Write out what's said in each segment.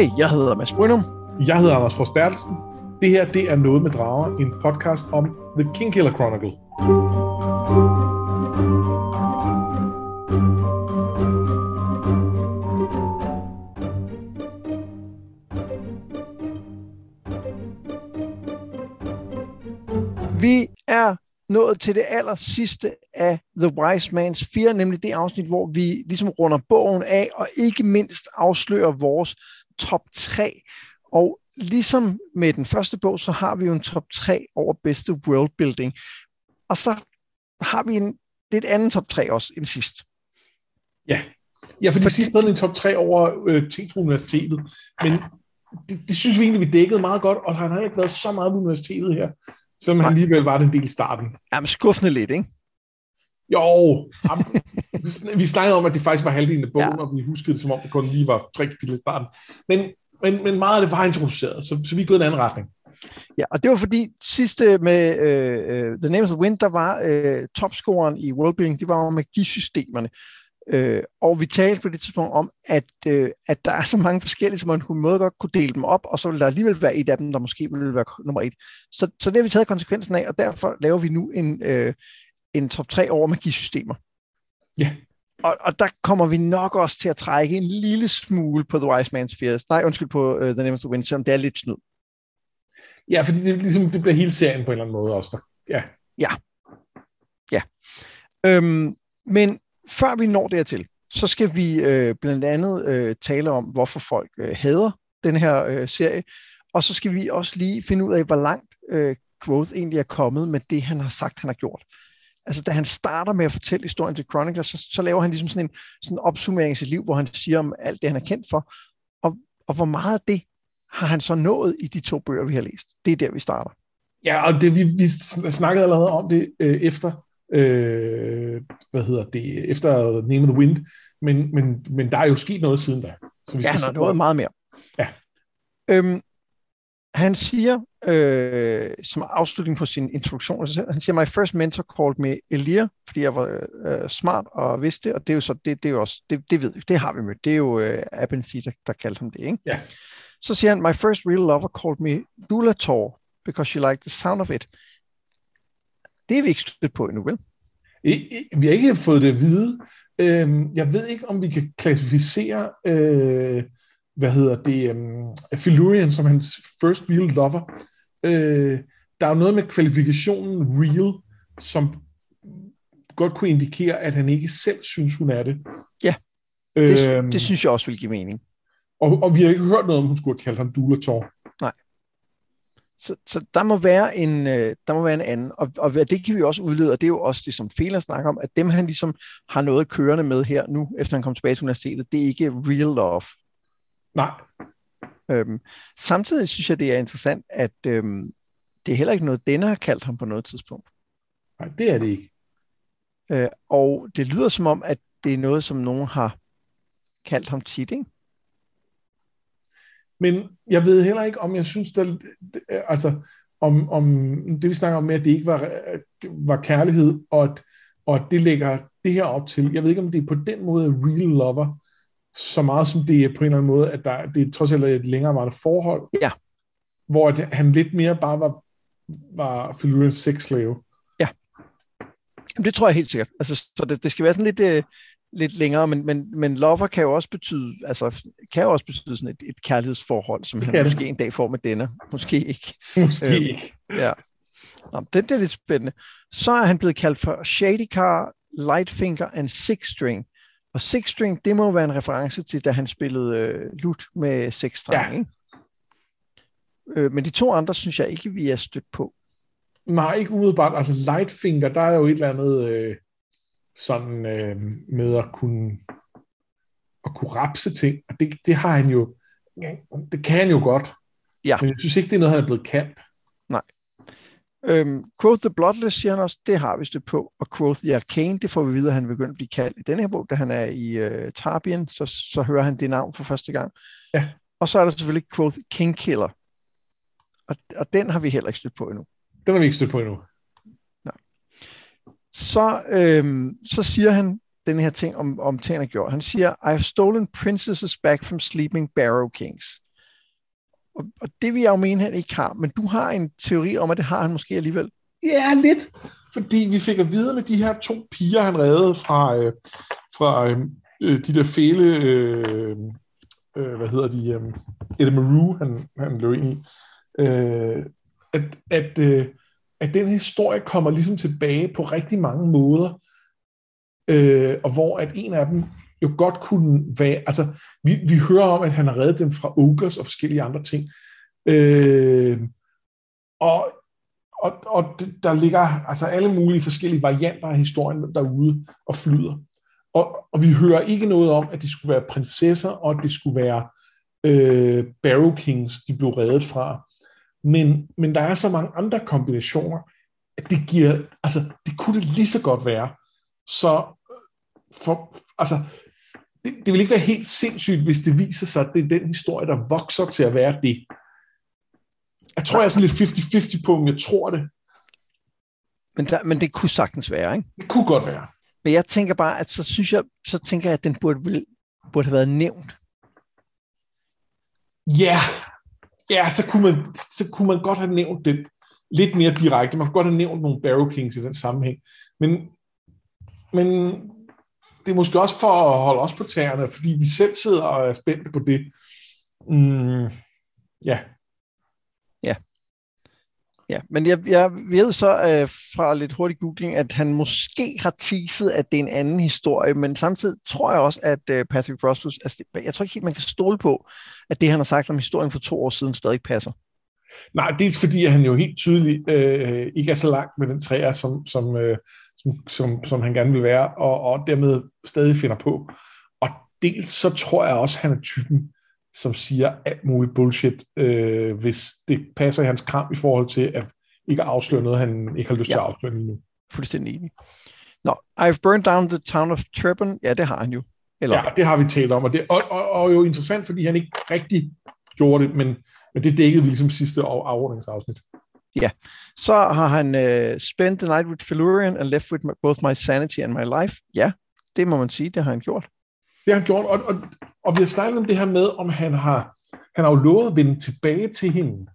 Hej, jeg hedder Mads Brynum. Jeg hedder Anders Fors Bertelsen. Det her, det er Noget med Drager, en podcast om The King Killer Chronicle. Vi er nået til det aller sidste af The Wise Man's Fear, nemlig det afsnit, hvor vi ligesom runder bogen af, og ikke mindst afslører vores top 3. Og ligesom med den første bog, så har vi jo en top 3 over bedste worldbuilding. Og så har vi en lidt anden top 3 også end sidst. Ja, ja for de sidste havde en top 3 over øh, ting fra universitetet, men det, det synes vi egentlig, vi dækkede meget godt, og han har ikke været så meget på universitetet her, som Nej. han alligevel var den del i starten. Jamen skuffende lidt, ikke? Jo, vi snakkede om, at det faktisk var halvdelen af bogen, ja. og vi huskede det, som om det kun lige var tre kapitler i starten. Men, men, men meget af det var introduceret, så, så vi er gået en anden retning. Ja, og det var fordi sidste med uh, The Name of the Wind, der var uh, topscoren i worldbuilding, det var jo magisystemerne. Uh, og vi talte på det tidspunkt om, at, uh, at der er så mange forskellige, så man kunne måde godt kunne dele dem op, og så vil der alligevel være et af dem, der måske ville være nummer et. Så, så det har vi taget konsekvensen af, og derfor laver vi nu en, uh, en top 3 over magisystemer. Ja. Og, og der kommer vi nok også til at trække en lille smule på The Wise Man's Fears. Nej, undskyld på uh, The Name of the Wind, selvom det er lidt snyd. Ja, fordi det, ligesom, det bliver hele serien på en eller anden måde også. Der. Ja. Ja. Ja. Øhm, men før vi når dertil, så skal vi øh, blandt andet øh, tale om, hvorfor folk øh, hader den her øh, serie, og så skal vi også lige finde ud af, hvor langt øh, Quoth egentlig er kommet med det, han har sagt, han har gjort. Altså, da han starter med at fortælle historien til Chronicles, så, så laver han ligesom sådan en, sådan en opsummering af sit liv, hvor han siger om alt det, han er kendt for, og, og hvor meget af det har han så nået i de to bøger, vi har læst. Det er der, vi starter. Ja, og det, vi, vi snakkede allerede om det øh, efter, øh, hvad hedder det, efter Name of the Wind, men, men, men der er jo sket noget siden da. Så vi ja, han har nået meget mere. Ja. Øhm, han siger, øh, som afslutning på sin introduktion, han siger, my first mentor called me Elia, fordi jeg var øh, smart og vidste det, og det er jo så, det, det er jo også, det, det ved vi, det har vi mødt, det er jo øh, Abenthy, der, der kaldte ham det, ikke? Ja. Så siger han, my first real lover called me Dulator, because she liked the sound of it. Det er vi ikke stødt på endnu, vel? I, I, vi har ikke fået det at vide. Øhm, jeg ved ikke, om vi kan klassificere, øh, hvad hedder det, um, Philurian som hans first real lover. Øh, der er jo noget med kvalifikationen real, som godt kunne indikere, at han ikke selv synes, hun er det. Ja, det, øhm, det synes jeg også vil give mening. Og, og vi har ikke hørt noget om, hun skulle have kaldt ham Dulator. Nej. Så, så der, må være en, øh, der må være en anden. Og, og det kan vi også udlede, og det er jo også det, som Fela snakker om, at dem han ligesom har noget kørende med her nu, efter han kom tilbage til universitetet, det er ikke real love. Nej. Øhm, samtidig synes jeg, det er interessant, at øhm, det er heller ikke noget, denne har kaldt ham på noget tidspunkt. Nej, det er det ikke. Øh, og det lyder som om, at det er noget, som nogen har kaldt ham tit, ikke? Men jeg ved heller ikke, om jeg synes, der, altså, om, om det vi snakker om med, at det ikke var, var kærlighed, og at, og det lægger det her op til. Jeg ved ikke, om det er på den måde real lover, så meget som det er på en eller anden måde, at der, det er trods alt et længerevarende forhold, ja. hvor at han lidt mere bare var, var Philurians sexslave. Ja. Jamen, det tror jeg helt sikkert. Altså, så det, det skal være sådan lidt, øh, lidt længere, men, men, men lover kan jo også betyde, altså, kan jo også betyde sådan et, et kærlighedsforhold, som han måske en dag får med denne. Måske ikke. Måske øhm, ikke. Ja. Nå, det, det er lidt spændende. Så er han blevet kaldt for Shady Car, Lightfinger and Six String. Og Six String, det må være en reference til, da han spillede øh, lut med seks strenge. Ja. Øh, men de to andre, synes jeg ikke, vi er stødt på. Nej, ikke umiddelbart. Altså Lightfinger, der er jo et eller andet... Øh sådan øh, med at kunne at kunne rapse ting, og det, det har han jo, det kan han jo godt. Ja. Men jeg synes ikke, det er noget, han er blevet kaldt. Nej. Øhm, Quoth the Bloodless, siger han også, det har vi stødt på, og Quoth the Arcane, det får vi videre, at han begynder at blive kaldt i denne her bog, da han er i øh, Tarbian, så, så hører han det navn for første gang. Ja. Og så er der selvfølgelig Quoth King Killer, og, og den har vi heller ikke stødt på endnu. Den har vi ikke stødt på endnu så, øhm, så siger han den her ting om, om ting, han har gjort. Han siger, I have stolen princesses back from sleeping barrow kings. Og, og det vil jeg jo mene, han ikke har. Men du har en teori om, at det har han måske alligevel. Ja, lidt. Fordi vi fik at vide med de her to piger, han reddede fra, øh, fra øh, øh de der fæle, øh, øh, hvad hedder de, øh, Eddie Maru, han, han løb ind i, øh, at, at, øh, at den historie kommer ligesom tilbage på rigtig mange måder, øh, og hvor at en af dem jo godt kunne være, altså vi, vi hører om, at han har reddet dem fra ogres og forskellige andre ting, øh, og, og, og der ligger altså alle mulige forskellige varianter af historien derude og flyder. Og, og vi hører ikke noget om, at det skulle være prinsesser, og at det skulle være øh, Barrow Kings, de blev reddet fra. Men, men der er så mange andre kombinationer, at det giver, altså det kunne det lige så godt være. Så øh, for, altså, det, det vil ikke være helt sindssygt, hvis det viser sig, at det er den historie, der vokser til at være det. Jeg tror, jeg er sådan lidt 50-50 på, om jeg tror det. Men, der, men det kunne sagtens være, ikke? Det kunne godt være. Men jeg tænker bare, at så synes jeg, så tænker jeg, at den burde, burde have været nævnt. Ja, ja så, kunne man, så kunne man godt have nævnt det lidt mere direkte. Man kunne godt have nævnt nogle Barrow Kings i den sammenhæng. Men, men det er måske også for at holde os på tæerne, fordi vi selv sidder og er spændte på det. Mm, ja, Ja, men jeg, jeg ved så øh, fra lidt hurtig googling, at han måske har teaset, at det er en anden historie, men samtidig tror jeg også, at øh, Patrick Rothfuss, altså, jeg tror ikke helt, man kan stole på, at det, han har sagt om historien for to år siden, stadig passer. Nej, dels fordi at han jo helt tydeligt øh, ikke er så langt med den træer, som, som, øh, som, som, som han gerne vil være, og, og dermed stadig finder på. Og dels så tror jeg også, at han er typen, som siger alt muligt bullshit, øh, hvis det passer i hans kram i forhold til at ikke afsløre noget, han ikke har lyst ja. til at afsløre lige nu. Fuldstændig enig. Nå, I've burned down the town of Trebon. Ja, det har han jo. Eller? Ja, det har vi talt om, og, det, og, og, og jo interessant, fordi han ikke rigtig gjorde det, men, men det dækkede vi ligesom sidste afrundingsafsnit. Ja, så har han uh, spent the night with Felurian and left with my, both my sanity and my life. Ja, det må man sige, det har han gjort. Det har han gjort, og, og, og vi har snakket om det her med, om han har, han har jo lovet at vende tilbage til hende.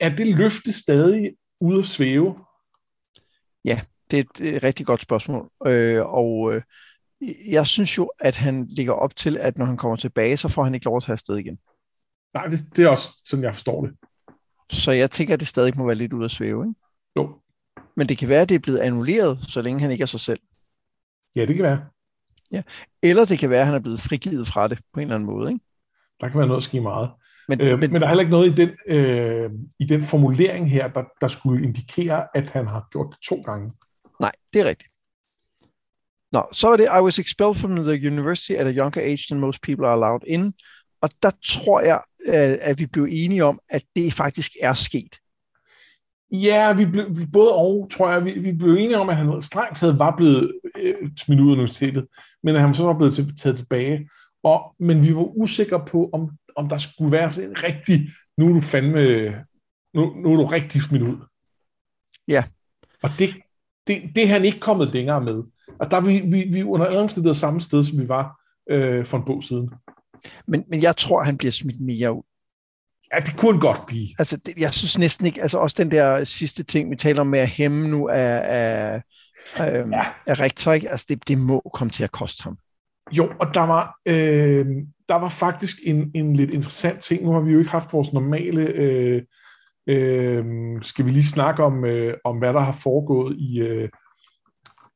Er det løfte stadig ude at svæve? Ja, det er et, et rigtig godt spørgsmål. Øh, og øh, jeg synes jo, at han ligger op til, at når han kommer tilbage, så får han ikke lov at tage afsted igen. Nej, det, det er også sådan, jeg forstår det. Så jeg tænker, at det stadig må være lidt ude at svæve, ikke? Jo. Men det kan være, at det er blevet annulleret, så længe han ikke er sig selv. Ja, det kan være. Ja. Eller det kan være, at han er blevet frigivet fra det på en eller anden måde. Ikke? Der kan være noget at ske meget. Men, øh, men, men der er heller ikke noget i den, øh, i den formulering her, der, der skulle indikere, at han har gjort det to gange. Nej, det er rigtigt. Nå, så er det, I was expelled from the university at a younger age than most people are allowed in. Og der tror jeg, øh, at vi blev enige om, at det faktisk er sket. Ja, vi blev vi både og, tror jeg, vi, vi blev enige om, at han strengt taget var blevet øh, smidt ud af universitetet, men at han så var blevet til, taget tilbage. Og, men vi var usikre på, om, om der skulle være sådan en rigtig, nu er du fandme, nu, nu er du rigtig smidt ud. Ja. Og det, det, det er han ikke kommet længere med. Altså der er vi, vi, vi under alle omstændigheder samme sted, som vi var øh, for en bog siden. Men, men jeg tror, han bliver smidt mere ud. Ja, det kunne godt blive. Altså, det, jeg synes næsten ikke, altså også den der sidste ting, vi taler om med at hæmme nu af, af, af, ja. af rektor, ikke? Altså, det, det må komme til at koste ham. Jo, og der var, øh, der var faktisk en, en lidt interessant ting. Nu har vi jo ikke haft vores normale... Øh, øh, skal vi lige snakke om, øh, om hvad der har foregået i... Øh,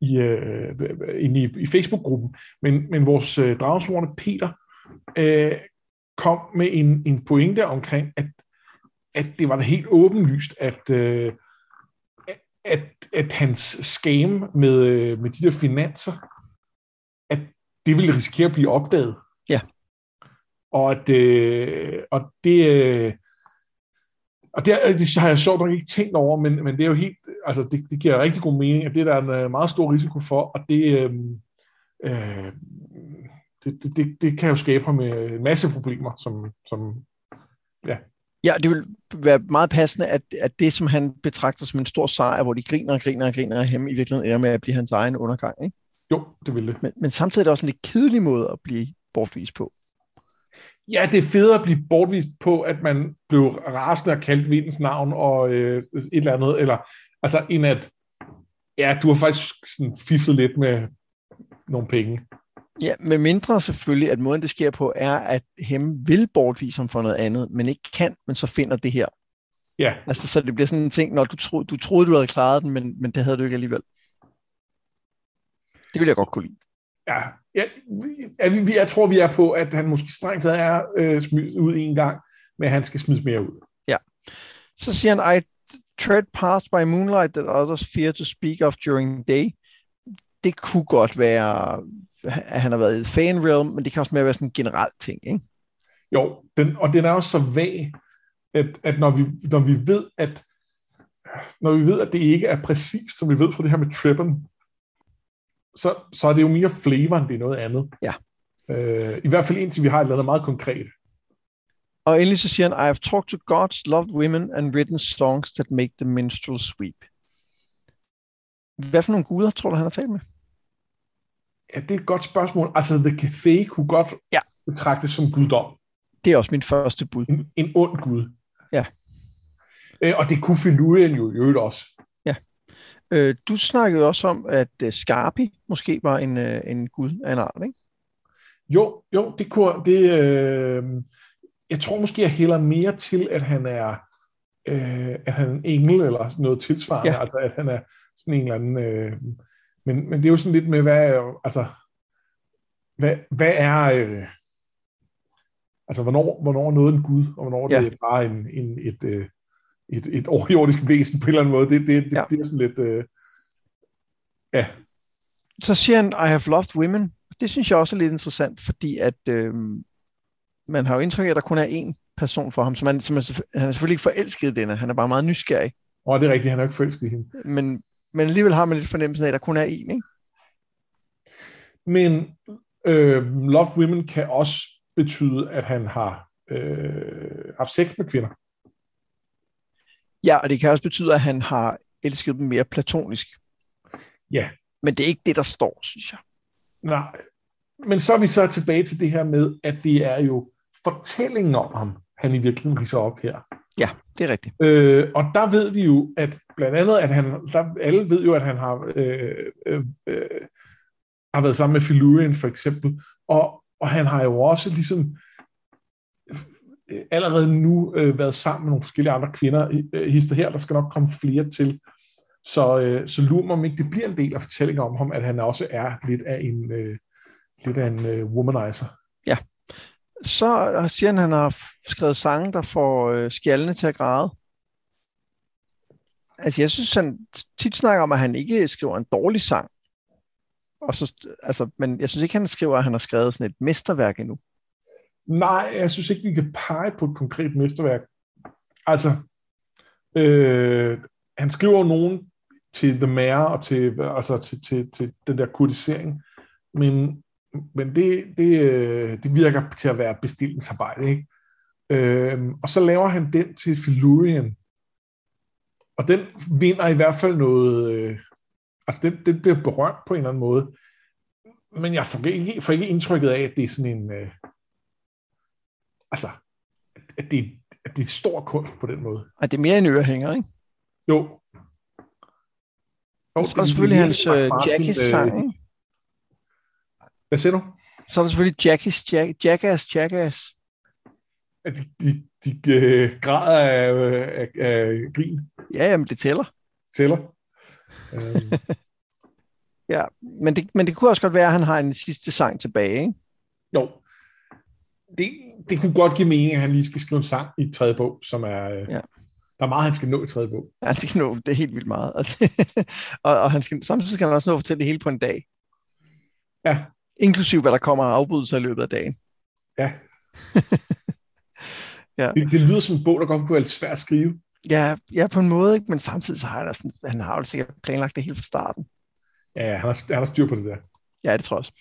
i, øh, i, i Facebook-gruppen. Men, men vores øh, dragsvorne Peter øh, kom med en, en pointe omkring, at, at det var da helt åbenlyst, at, øh, at, at hans scam med, øh, med de der finanser, at det ville risikere at blive opdaget. Ja. Og, at, øh, og det... Øh, og det, det har jeg sjovt nok ikke tænkt over, men, men det er jo helt, altså det, det giver rigtig god mening, at det der er en øh, meget stor risiko for, og det, øh, øh, det, det, det kan jo skabe ham en masse problemer, som, som ja. Ja, det vil være meget passende, at, at det, som han betragter som en stor sejr, hvor de griner og griner og griner af ham, i virkeligheden ender med at blive hans egen undergang, ikke? Jo, det vil det. Men, men samtidig er det også en lidt kedelig måde at blive bortvist på. Ja, det er federe at blive bortvist på, at man blev rasende og kaldt vindens navn og øh, et eller andet, eller altså end at, ja, du har faktisk sådan fiflet lidt med nogle penge. Ja, med mindre selvfølgelig, at måden det sker på, er, at hem vil bortvise ham for noget andet, men ikke kan, men så finder det her. Ja. Altså, så det bliver sådan en ting, når du, tro, du troede, du havde klaret den, men, men det havde du ikke alligevel. Det vil jeg godt kunne lide. Ja, ja jeg, jeg tror, vi er på, at han måske strengt taget er øh, smidt ud en gang, men han skal smides mere ud. Ja. Så siger han, I tread past by moonlight that others fear to speak of during day. Det kunne godt være, at han har været i fan realm, men det kan også mere være sådan en generel ting, ikke? Jo, den, og den er også så vag, at, at når, vi, når vi ved, at når vi ved, at det ikke er præcis, som vi ved fra det her med Trippen, så, så er det jo mere flavor, end det er noget andet. Ja. Øh, I hvert fald indtil vi har et eller andet meget konkret. Og endelig så siger han, I have talked to gods, loved women and written songs that make the minstrel sweep. Hvad for nogle guder tror du, han har talt med? Ja, det er et godt spørgsmål. Altså, The Café kunne godt ja. betragtes som guddom. Det er også min første bud. En, en ond gud. Ja. Øh, og det kunne Filurien jo i øvrigt også. Ja. Øh, du snakkede også om, at uh, Scarpi måske var en, uh, en gud af en art, ikke? Jo, jo, det kunne... Det, øh, jeg tror måske, jeg hælder mere til, at han er, øh, at han er en engel eller noget tilsvarende. Ja. Altså, at han er sådan en eller anden... Øh, men, men det er jo sådan lidt med, hvad, altså, hvad, hvad er, øh, altså, hvornår, hvornår er noget en Gud, og hvornår ja. det er bare en, en, et, øh, et, et overjordisk væsen på en eller anden måde. Det, det, det ja. bliver sådan lidt, øh, ja. Så siger han, I have loved women. Det synes jeg også er lidt interessant, fordi at øh, man har jo indtryk af, at der kun er én person for ham, så man, så man, han er selvfølgelig ikke forelsket i denne, han er bare meget nysgerrig. Åh, oh, det er rigtigt, han er ikke forelsket i hende. Men men alligevel har man lidt fornemmelsen af, at der kun er én, ikke? Men øh, Love Women kan også betyde, at han har øh, haft sex med kvinder. Ja, og det kan også betyde, at han har elsket dem mere platonisk. Ja. Men det er ikke det, der står, synes jeg. Nej. Men så er vi så tilbage til det her med, at det er jo fortællingen om ham, han i virkeligheden riser op her. Ja, det er rigtigt. Øh, og der ved vi jo, at blandt andet, at han, der, alle ved jo, at han har, øh, øh, øh, har været sammen med Filurian for eksempel, og, og han har jo også ligesom øh, allerede nu øh, været sammen med nogle forskellige andre kvinder. Øh, hister her, der skal nok komme flere til. Så, øh, så lurer mig, om ikke det bliver en del af fortællingen om ham, at han også er lidt af en, øh, lidt af en øh, womanizer. Ja, så siger han, at han har skrevet sange, der får øh, skjaldene til at græde. Altså, jeg synes, han tit snakker om, at han ikke skriver en dårlig sang. Og så, altså, men jeg synes ikke, han skriver, at han har skrevet sådan et mesterværk endnu. Nej, jeg synes ikke, vi kan pege på et konkret mesterværk. Altså, øh, han skriver nogen til The Mayor og til, altså til, til, til den der kurtisering, men men det, det, øh, det virker til at være bestillingsarbejde, ikke? Øhm, og så laver han den til Filurian. Og den vinder i hvert fald noget... Øh, altså, den, den bliver berømt på en eller anden måde. Men jeg får ikke, får ikke indtrykket af, at det er sådan en... Øh, altså, at det, at det er stor kunst på den måde. Og det er mere en ørehænger, ikke? Jo. Og så er selvfølgelig hans uh, Jackies sang, ikke? Hvad siger du? Så er der selvfølgelig Jackies, Jack, Jackass, Jackass. At de, de, de øh, grader af, af, af grin. Ja, jamen det tæller. Tæller. um. ja, men det, men det kunne også godt være, at han har en sidste sang tilbage, ikke? Jo. Det, det kunne godt give mening, at han lige skal skrive en sang i tredje bog, som er... Øh, ja. Der er meget, han skal nå i tredje bog. Ja, det skal nå, det er helt vildt meget. og, og han skal, samtidig skal han også nå at fortælle det hele på en dag. Ja, Inklusiv hvad der kommer af afbrydelser i løbet af dagen. Ja. ja. Det, det lyder som en bog, der godt kunne være lidt svært at skrive. Ja, ja, på en måde, ikke? men samtidig så har han, sådan, han har jo sikkert planlagt det helt fra starten. Ja, han har, han har styr på det der. Ja, det tror jeg også.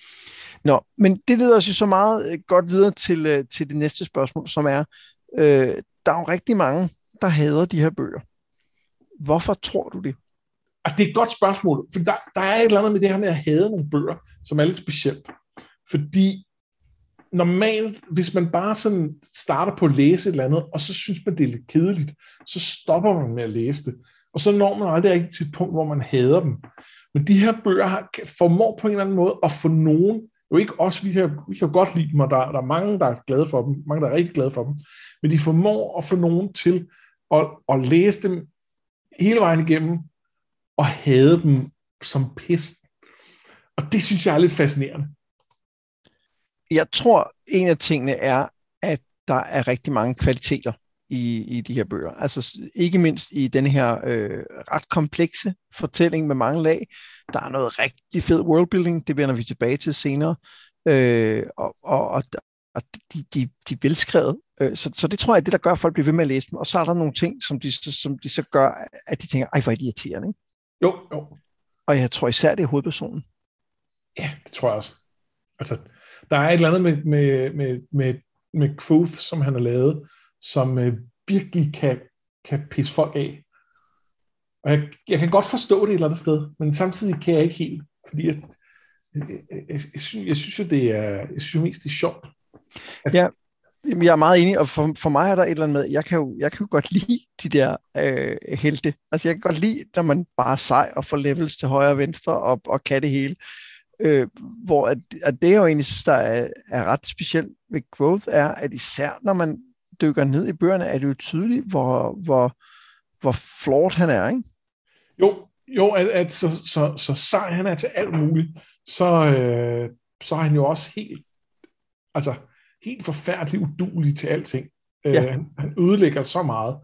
Nå, men det leder os jo så meget øh, godt videre til, øh, til det næste spørgsmål, som er, øh, der er jo rigtig mange, der hader de her bøger. Hvorfor tror du det? Og det er et godt spørgsmål, for der, der er et eller andet med det her med at have nogle bøger, som er lidt specielt. Fordi normalt, hvis man bare sådan starter på at læse et eller andet, og så synes man, det er lidt kedeligt, så stopper man med at læse det. Og så når man aldrig rigtig til et punkt, hvor man hader dem. Men de her bøger har, formår på en eller anden måde at få nogen, jo ikke os, vi kan, vi kan godt lide dem, og der, der er mange, der er glade for dem, mange, der er rigtig glade for dem, men de formår at få nogen til at, at læse dem hele vejen igennem, og hade dem som pis. Og det synes jeg er lidt fascinerende. Jeg tror, en af tingene er, at der er rigtig mange kvaliteter i, i de her bøger. Altså ikke mindst i den her øh, ret komplekse fortælling med mange lag. Der er noget rigtig fed worldbuilding, det vender vi tilbage til senere. Øh, og, og, og, og de, de, de er velskrevet. Øh, så, så det tror jeg er det, der gør, at folk bliver ved med at læse dem. Og så er der nogle ting, som de, som de så gør, at de tænker, ej, hvor er det irriterende. Ikke? Jo, jo. Og jeg tror især, det er hovedpersonen. Ja, det tror jeg også. Altså, der er et eller andet med, med, med, med, med Quoth, som han har lavet, som øh, virkelig kan, kan pisse folk af. Og jeg, jeg kan godt forstå det et eller andet sted, men samtidig kan jeg ikke helt, fordi jeg, jeg, jeg, jeg, synes, jeg synes jo, det er, jeg synes jo mest, det er sjovt. At, ja, jeg er meget enig, og for, for mig er der et eller andet med, jeg kan jo, jeg kan jo godt lide de der øh, helte. Altså jeg kan godt lide, når man bare er sej og får levels til højre og venstre og, og kan det hele. Øh, hvor at, at det, jeg jo egentlig synes, der er, er ret specielt ved Growth, er, at især når man dykker ned i bøgerne, er det jo tydeligt, hvor, hvor, hvor flot han er, ikke? Jo, jo at, at så, så, så sej han er til alt muligt, så, øh, så er han jo også helt, altså helt forfærdeligt udulig til alting. Øh, ja. Øh, han, han ødelægger så meget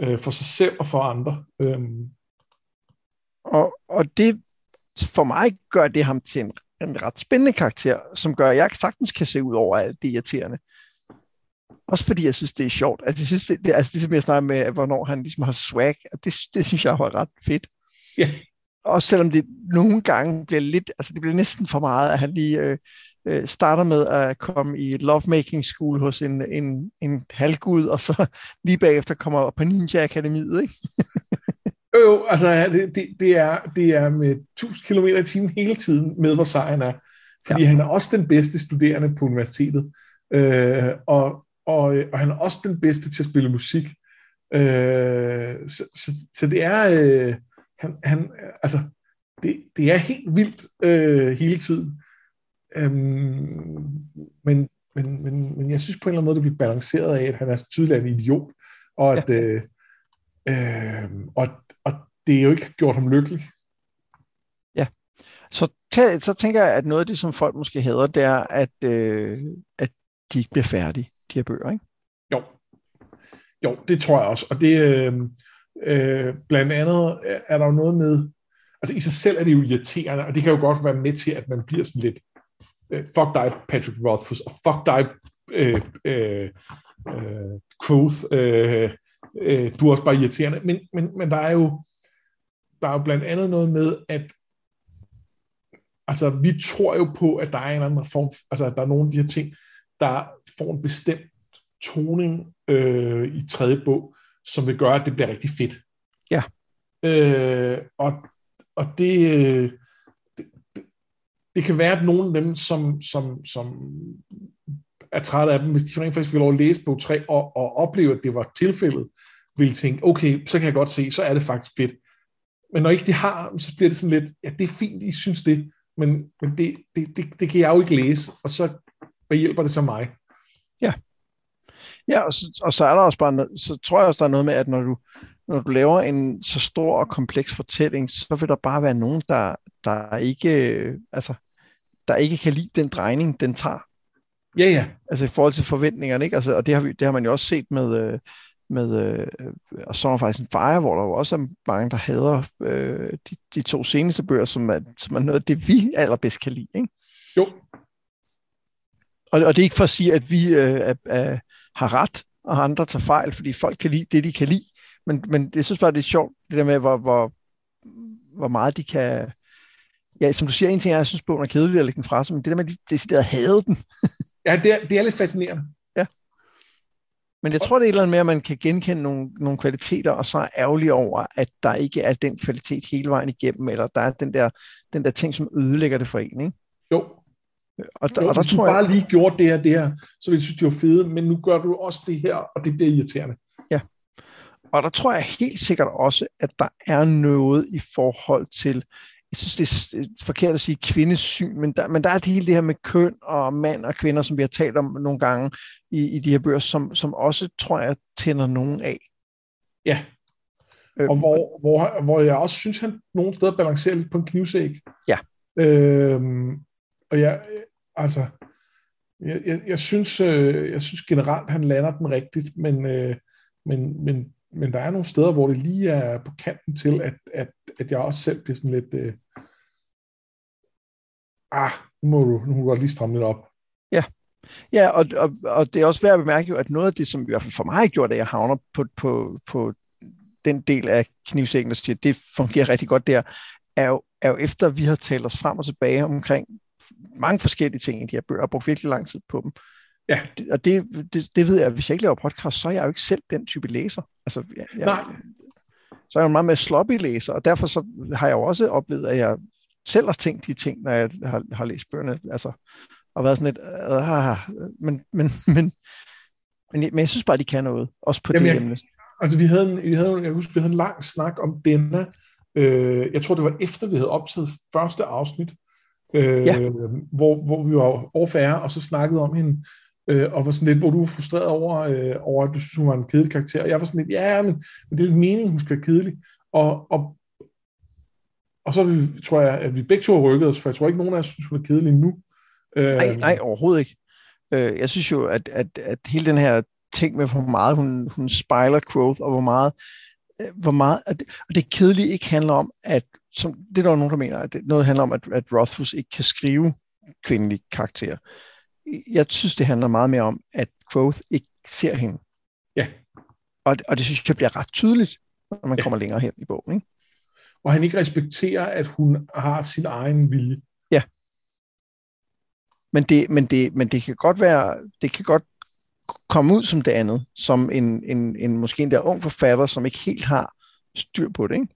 øh, for sig selv og for andre. Øh. Og, og det for mig gør det ham til en, en ret spændende karakter, som gør, at jeg sagtens kan se ud over alt det irriterende. Også fordi jeg synes, det er sjovt. Altså, jeg synes, det, det, altså, det som jeg snakker med, hvornår han ligesom har swag, det, det synes jeg var ret fedt. Ja. Også selvom det nogle gange bliver lidt, altså det bliver næsten for meget, at han lige øh, øh, starter med at komme i et lovemaking school hos en, en, en halvgud, og så lige bagefter kommer på Ninja Akademiet, ikke? Jo, jo, altså det, det, det, er, det er med 1000 km i timen hele tiden med, hvor sej han er. Fordi ja. han er også den bedste studerende på universitetet. Øh, og, og, og han er også den bedste til at spille musik. Øh, så, så, så det er... Øh, han, han, altså, det, det er helt vildt øh, hele tiden. Øhm, men, men, men, men jeg synes på en eller anden måde, det bliver balanceret af, at han er tydeligvis en idiot, og at, ja. øh, øh, og, og det er jo ikke gjort ham lykkelig. Ja, så, tæ- så tænker jeg, at noget af det, som folk måske hader, det er, at, øh, at de ikke bliver færdige, de her bøger, ikke? Jo, jo det tror jeg også. Og det øh, øh, blandt andet er der jo noget med, altså i sig selv er det jo irriterende, og det kan jo godt være med til, at man bliver sådan lidt, fuck dig, Patrick Rothfuss, og fuck dig, øh, øh, øh, Quoth, øh, øh, du er også bare irriterende. Men, men, men der er jo der er jo blandt andet noget med, at altså, vi tror jo på, at der er en anden form, altså, at der er nogle af de her ting, der får en bestemt toning øh, i tredje bog, som vil gøre, at det bliver rigtig fedt. Ja. Øh, og, og det, øh, det, det kan være, at nogle af dem, som, som, som er trætte af dem, hvis de rent faktisk vil lov at læse bog 3 og, og opleve, at det var tilfældet, vil tænke, okay, så kan jeg godt se, så er det faktisk fedt. Men når ikke de har, så bliver det sådan lidt, ja, det er fint, I synes det, men, men det, det, det, det kan jeg jo ikke læse, og så hvad hjælper det så mig? Ja. Ja, og så, og så er der også bare, så tror jeg også, der er noget med, at når du, når du laver en så stor og kompleks fortælling, så vil der bare være nogen, der, der ikke, altså, der ikke kan lide den drejning, den tager. Ja, ja. Altså i forhold til forventningerne, ikke? Altså, og det har, vi, det har man jo også set med, øh, med øh, og Song of Ice and Fire, hvor der jo også er mange, der hader øh, de, de to seneste bøger, som er, som er noget af det, vi allerbedst kan lide. Ikke? Jo. Og, og det er ikke for at sige, at vi øh, er, er, har ret, og andre tager fejl, fordi folk kan lide det, de kan lide. Men, men jeg synes bare, det er sjovt, det der med, hvor, hvor, hvor meget de kan... Ja, som du siger, en ting er, at jeg synes, bogen er kedelig at lægge den fra sig, men det der med, at de decideret havde den. ja, det er, det er lidt fascinerende. Men jeg tror, det er et eller andet med, at man kan genkende nogle, nogle kvaliteter, og så er ærgerlig over, at der ikke er den kvalitet hele vejen igennem, eller der er den der, den der ting, som ødelægger det for en. Ikke? Jo, Og, jo, og der hvis tror du bare jeg... lige gjorde det her, det her, så ville jeg synes, det var fede, men nu gør du også det her, og det bliver irriterende. Og der tror jeg helt sikkert også, at der er noget i forhold til, jeg synes, det er forkert at sige kvindesyn, men der, men der er det hele det her med køn og mand og kvinder, som vi har talt om nogle gange i, i de her bøger, som, som også, tror jeg, tænder nogen af. Ja, øh, og hvor, hvor, hvor jeg også synes, han nogle steder balancerer lidt på en knivsæg. Ja. Øhm, og jeg, altså, jeg, jeg, jeg, synes, øh, jeg synes generelt, han lander den rigtigt, men, øh, men, men, men der er nogle steder, hvor det lige er på kanten til, at, at, at jeg også selv bliver sådan lidt, øh, ah, nu må du, nu må du godt lige stramme lidt op. Ja, ja og, og, og det er også værd at bemærke jo, at noget af det, som i hvert fald for mig har gjort, at jeg havner på, på, på den del af knivsækken, der siger, det fungerer rigtig godt der, er jo, er jo efter, at vi har talt os frem og tilbage omkring mange forskellige ting i de her bøger, og brugt virkelig lang tid på dem. Ja. Og det, det, det ved jeg, hvis jeg ikke laver podcast, så er jeg jo ikke selv den type læser. Altså, jeg, jeg, Nej. Så er jeg jo meget mere sloppy læser, og derfor så har jeg jo også oplevet, at jeg selv har tænkt de ting, når jeg har, har læst bøgerne. Altså, og været sådan lidt, øh, ah, men, men, men, men, men jeg synes bare, de kan noget, også på Jamen, det emne. Altså, vi havde, en, vi havde, jeg husker, vi havde en lang snak om denne, øh, jeg tror, det var efter, vi havde optaget første afsnit, øh, ja. hvor, hvor vi var overfærre, og så snakkede om hende, øh, og var sådan lidt, hvor du var frustreret over, øh, over, at du synes, hun var en kedelig karakter. Og jeg var sådan lidt, ja, men, men det er lidt meningen, hun skal være kedelig. Og, og, og så vi, tror jeg, at vi begge to har rykket os, for jeg tror ikke, nogen af os synes, hun er kedelig nu. Øh, nej, nej, overhovedet ikke. Øh, jeg synes jo, at, at, at hele den her ting med, hvor meget hun, hun spejler growth, og hvor meget, øh, hvor meget at, og det kedelige ikke handler om, at som, det er der nogen, der mener, at det, noget handler om, at, at Rothfuss ikke kan skrive kvindelige karakterer. Jeg synes, det handler meget mere om, at Quoth ikke ser hende. Ja. Og, og det synes jeg bliver ret tydeligt, når man ja. kommer længere hen i bogen. Ikke? Og han ikke respekterer, at hun har sin egen vilje. Ja. Men det, men det, men det kan godt være, det kan godt komme ud som det andet, som en, en, en måske en der ung forfatter, som ikke helt har styr på det, ikke?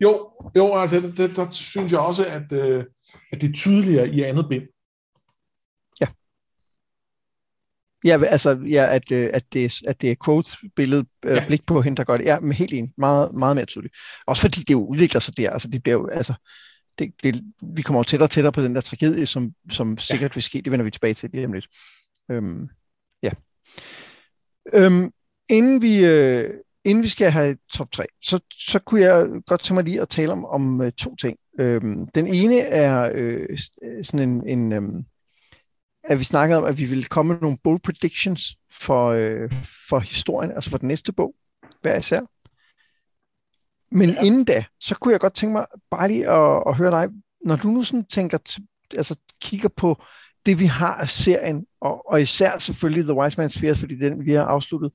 Jo, jo altså, det, det, der synes jeg også, at, øh, at det er tydeligere i andet bind. Ja. Ja, altså, ja, at, øh, at, det, at det er quote-billede, øh, ja. blik på hende, der gør det. Ja, men helt enig. Meget, meget mere tydeligt. Også fordi det jo udvikler sig der. Altså, det bliver jo, altså, det, det, vi kommer jo tættere og tættere på den der tragedie, som, som sikkert ja. vil ske. Det vender vi tilbage til lige om lidt. Øhm, ja. Øhm, inden vi, øh, inden vi skal have top 3, så, så kunne jeg godt tænke mig lige at tale om, om uh, to ting. Øhm, den ene er øh, sådan en, en øhm, at vi snakkede om, at vi ville komme med nogle bold predictions for, øh, for historien, altså for den næste bog, hver især. Men ja. inden da, så kunne jeg godt tænke mig bare lige at, at høre dig, når du nu sådan tænker, altså kigger på det, vi har af serien, og, og især selvfølgelig The Wise Man's Fears, fordi den vi har afsluttet,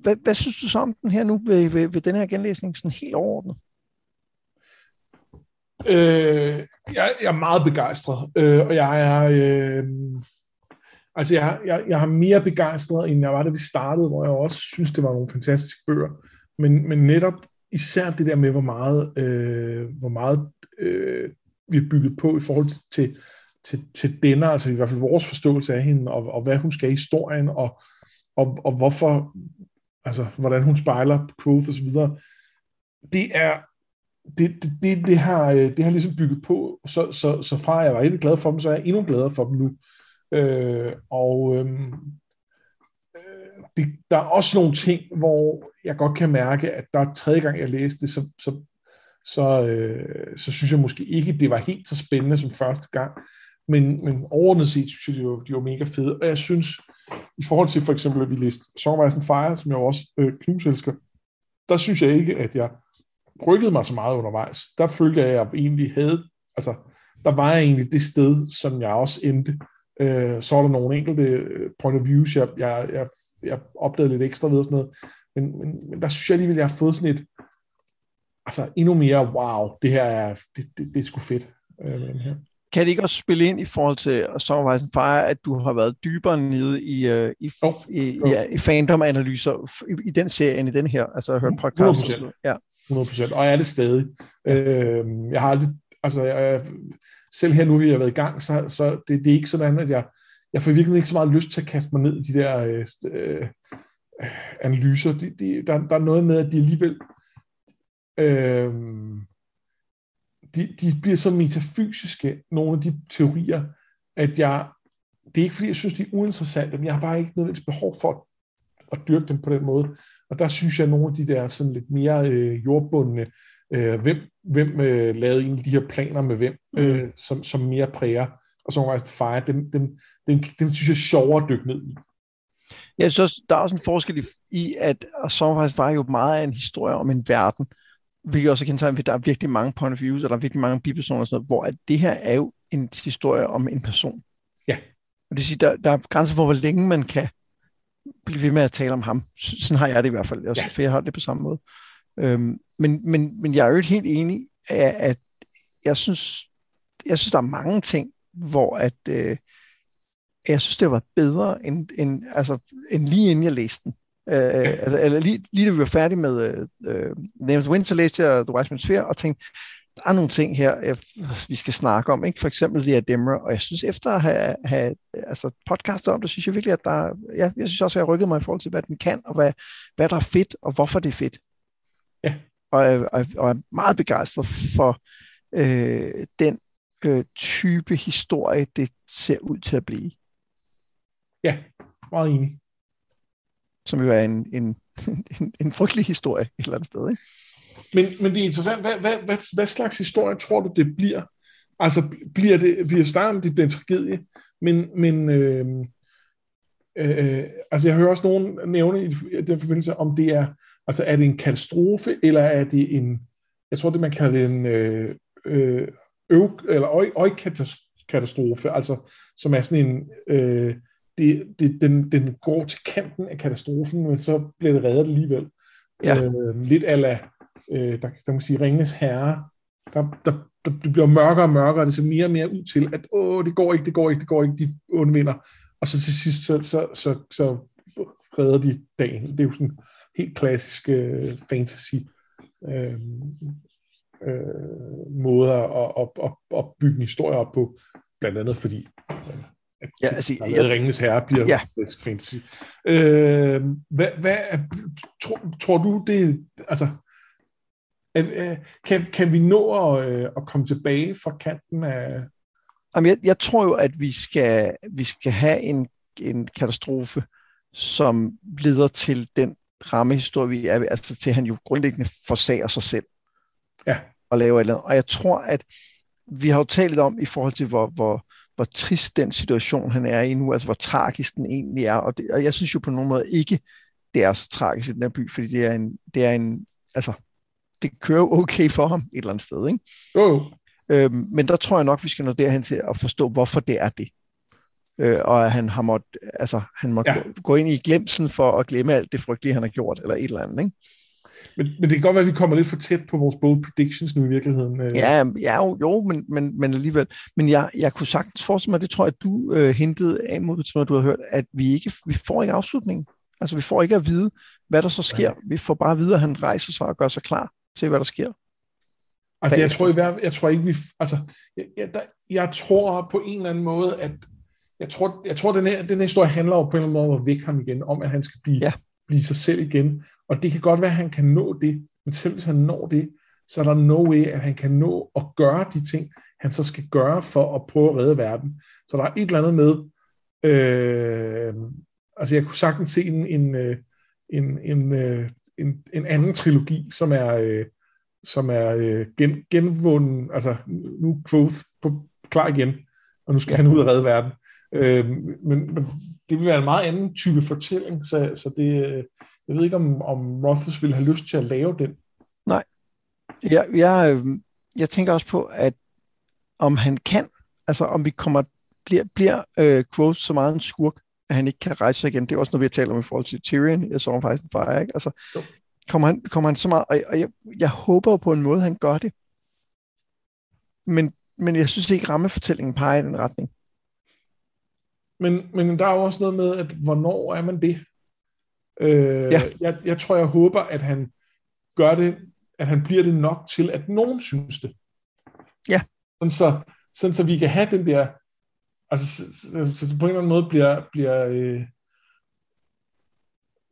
hvad, hvad synes du så om den her nu ved, ved, ved den her genlæsning, sådan helt overordnet? Øh, jeg, jeg er meget begejstret, øh, og jeg er... Øh, altså, jeg, jeg, jeg har mere begejstret, end jeg var, da vi startede, hvor jeg også synes, det var nogle fantastiske bøger. Men, men netop især det der med, hvor meget, øh, hvor meget øh, vi har bygget på i forhold til, til, til denne, altså i hvert fald vores forståelse af hende, og, og hvad hun skal i historien, og, og, og hvorfor, altså hvordan hun spejler Quoth og så videre, det er, det, det, det, det, har, øh, det har ligesom bygget på, så, så, så fra jeg var rigtig glad for dem, så er jeg endnu gladere for dem nu. Øh, og øhm, øh, det, der er også nogle ting, hvor jeg godt kan mærke, at der er tredje gang, jeg læste det, så, så, så, øh, så synes jeg måske ikke, det var helt så spændende som første gang. Men, men overordnet set synes jeg, de var, de var mega fede. Og jeg synes, i forhold til for eksempel, at vi læste Songwriters and Fire, som jeg også øh, knuselsker, der synes jeg ikke, at jeg rykkede mig så meget undervejs. Der følte jeg, at jeg egentlig havde, altså, der var jeg egentlig det sted, som jeg også endte. Øh, så var der nogle enkelte øh, point of views, jeg, jeg, jeg, jeg opdagede lidt ekstra ved og sådan noget. Men, men, men der synes jeg alligevel, at jeg har fået sådan et, altså endnu mere, wow, det her er, det, det, det er sgu fedt. Øh, her kan det ikke også spille ind i forhold til Song of Ice and Fire, at du har været dybere nede i, uh, i, oh, i, oh. Ja, i fandom-analyser i, i den serie end i den her? Altså, jeg har hørt podcast. 100%. Ja. 100%, og jeg er det stadig. Øh, jeg har aldrig, Altså, jeg, selv her nu, vi har været i gang, så, så det, det er ikke sådan, at jeg, jeg får virkelig ikke så meget lyst til at kaste mig ned i de der øh, øh, øh, analyser. De, de, der, der er noget med, at de alligevel øh, de, de bliver så metafysiske, nogle af de teorier, at jeg, det er ikke fordi, jeg synes, de er uinteressante, men jeg har bare ikke nødvendigvis behov for at, at dyrke dem på den måde. Og der synes jeg, at nogle af de der sådan lidt mere øh, jordbundne, øh, hvem, hvem øh, lavede egentlig de her planer med hvem, mm. øh, som, som mere præger, og som faktisk fejrer, dem, dem, dem, dem synes jeg er sjovere at dykke ned i. Jeg synes, der er også en forskel i, at Songwise var jo meget af en historie om en verden, hvilket også kan tage, at der er virkelig mange point of views, og der er virkelig mange bipersoner og sådan noget, hvor at det her er jo en historie om en person. Ja. Og det vil sige, der, der er grænser for, hvor længe man kan blive ved med at tale om ham. Sådan har jeg det i hvert fald, også, ja. for jeg har det på samme måde. Øhm, men, men, men jeg er jo helt enig, at, at jeg synes, jeg synes, der er mange ting, hvor at, øh, jeg synes, det var bedre, end, end, altså, end lige inden jeg læste den. Øh, altså, eller lige, lige da vi var færdige med øh, uh, Names Wind, så læste jeg The Wise Man's Fear, og tænkte, der er nogle ting her, jeg, vi skal snakke om, ikke? for eksempel The Ademra, og jeg synes efter at have, have altså podcast om det, synes jeg virkelig, at der ja, jeg synes også, at jeg har rykket mig i forhold til, hvad den kan, og hvad, hvad der er fedt, og hvorfor det er fedt. Ja. Og, og, og er meget begejstret for øh, den øh, type historie, det ser ud til at blive. Ja, meget enig som jo er en, en, en, en frygtelig historie et eller andet sted. Ikke? Men, men det er interessant, hvad, hvad, hvad, hvad slags historie tror du, det bliver? Altså, bliver det, vi har snakket om, det bliver en tragedie, men, men øh, øh, altså jeg hører også nogen nævne i den forbindelse, om det er, altså er det en katastrofe, eller er det en, jeg tror det man kalder det en øh, øh, øv, eller øj, øjkatastrofe, altså som er sådan en, øh, det, det, den, den går til kanten af katastrofen, men så bliver det reddet alligevel. Ja. Øh, lidt ala, øh, der, der kan sige, Ringens Herre, der, der, der, det bliver mørkere og mørkere, og det ser mere og mere ud til, at åh, det går ikke, det går ikke, det går ikke, de undvinder. Og så til sidst, så, så, så, så redder de dagen. Det er jo sådan helt klassisk øh, fantasy øh, øh, måder at, at, at, at bygge en historie op på, blandt andet fordi Ja, altså, jeg, jeg, Ringens Herre bliver ja. fantasy. Øh, hvad, hvad tror, tror du det, altså, kan, kan vi nå at, øh, at komme tilbage fra kanten af... Jamen, jeg, jeg tror jo, at vi skal, vi skal have en, en katastrofe, som leder til den rammehistorie, vi er altså til at han jo grundlæggende forsager sig selv. Ja. Og laver et eller andet. Og jeg tror, at vi har jo talt om i forhold til, hvor, hvor, hvor trist den situation, han er i nu, altså hvor tragisk den egentlig er. Og, det, og jeg synes jo på nogen måde ikke, det er så tragisk i den her by, fordi det er en, det er en altså, det kører okay for ham et eller andet sted, ikke? Jo, jo. Øhm, men der tror jeg nok, vi skal nå derhen til at forstå, hvorfor det er det. Øh, og at han har måttet, altså, han må ja. gå, gå ind i glemselen for at glemme alt det frygtelige, han har gjort, eller et eller andet, ikke? Men, men det kan godt være, at vi kommer lidt for tæt på vores bold predictions nu i virkeligheden. Øh. Ja, ja jo, jo men, men, men alligevel. Men jeg, jeg kunne sagtens forestille mig, det tror jeg, du øh, hentede af mod, som du har hørt, at vi ikke vi får ikke afslutningen. Altså, vi får ikke at vide, hvad der så sker. Ja. Vi får bare at vide, at han rejser sig og gør sig klar til, hvad der sker. Altså, jeg tror, jeg, jeg tror ikke, vi... Altså, jeg, jeg, der, jeg tror på en eller anden måde, at jeg tror, jeg tror den, her, den her historie handler jo på en eller anden måde om at vække ham igen, om at han skal blive, ja. blive sig selv igen. Og det kan godt være, at han kan nå det, men selv hvis han når det, så er der no way, at han kan nå at gøre de ting, han så skal gøre for at prøve at redde verden. Så der er et eller andet med, øh, altså jeg kunne sagtens se en, en, øh, en, en, øh, en, en anden trilogi, som er, øh, som er øh, gen, genvunden, altså nu Quoth på, klar igen, og nu skal han ud og redde verden. Øh, men, men det vil være en meget anden type fortælling, så, så det, øh, jeg ved ikke, om, om Rothfuss ville have lyst til at lave den. Nej. Jeg, jeg, øh, jeg tænker også på, at om han kan, altså om vi kommer, bliver, bliver øh, Quoth så meget en skurk, at han ikke kan rejse sig igen. Det er også noget, vi har talt om i forhold til Tyrion. Jeg så ham faktisk en fire, ikke? Altså, kommer han, kommer han så meget, og, og jeg, jeg håber på en måde, han gør det. Men, men jeg synes ikke, rammefortællingen peger i den retning. Men, men der er jo også noget med, at hvornår er man det? Øh, ja. jeg, jeg tror, jeg håber, at han gør det, at han bliver det nok til, at nogen synes det. Ja. Sådan så, sådan så vi kan have den der, altså så, så, så på en eller anden måde bliver, bliver øh,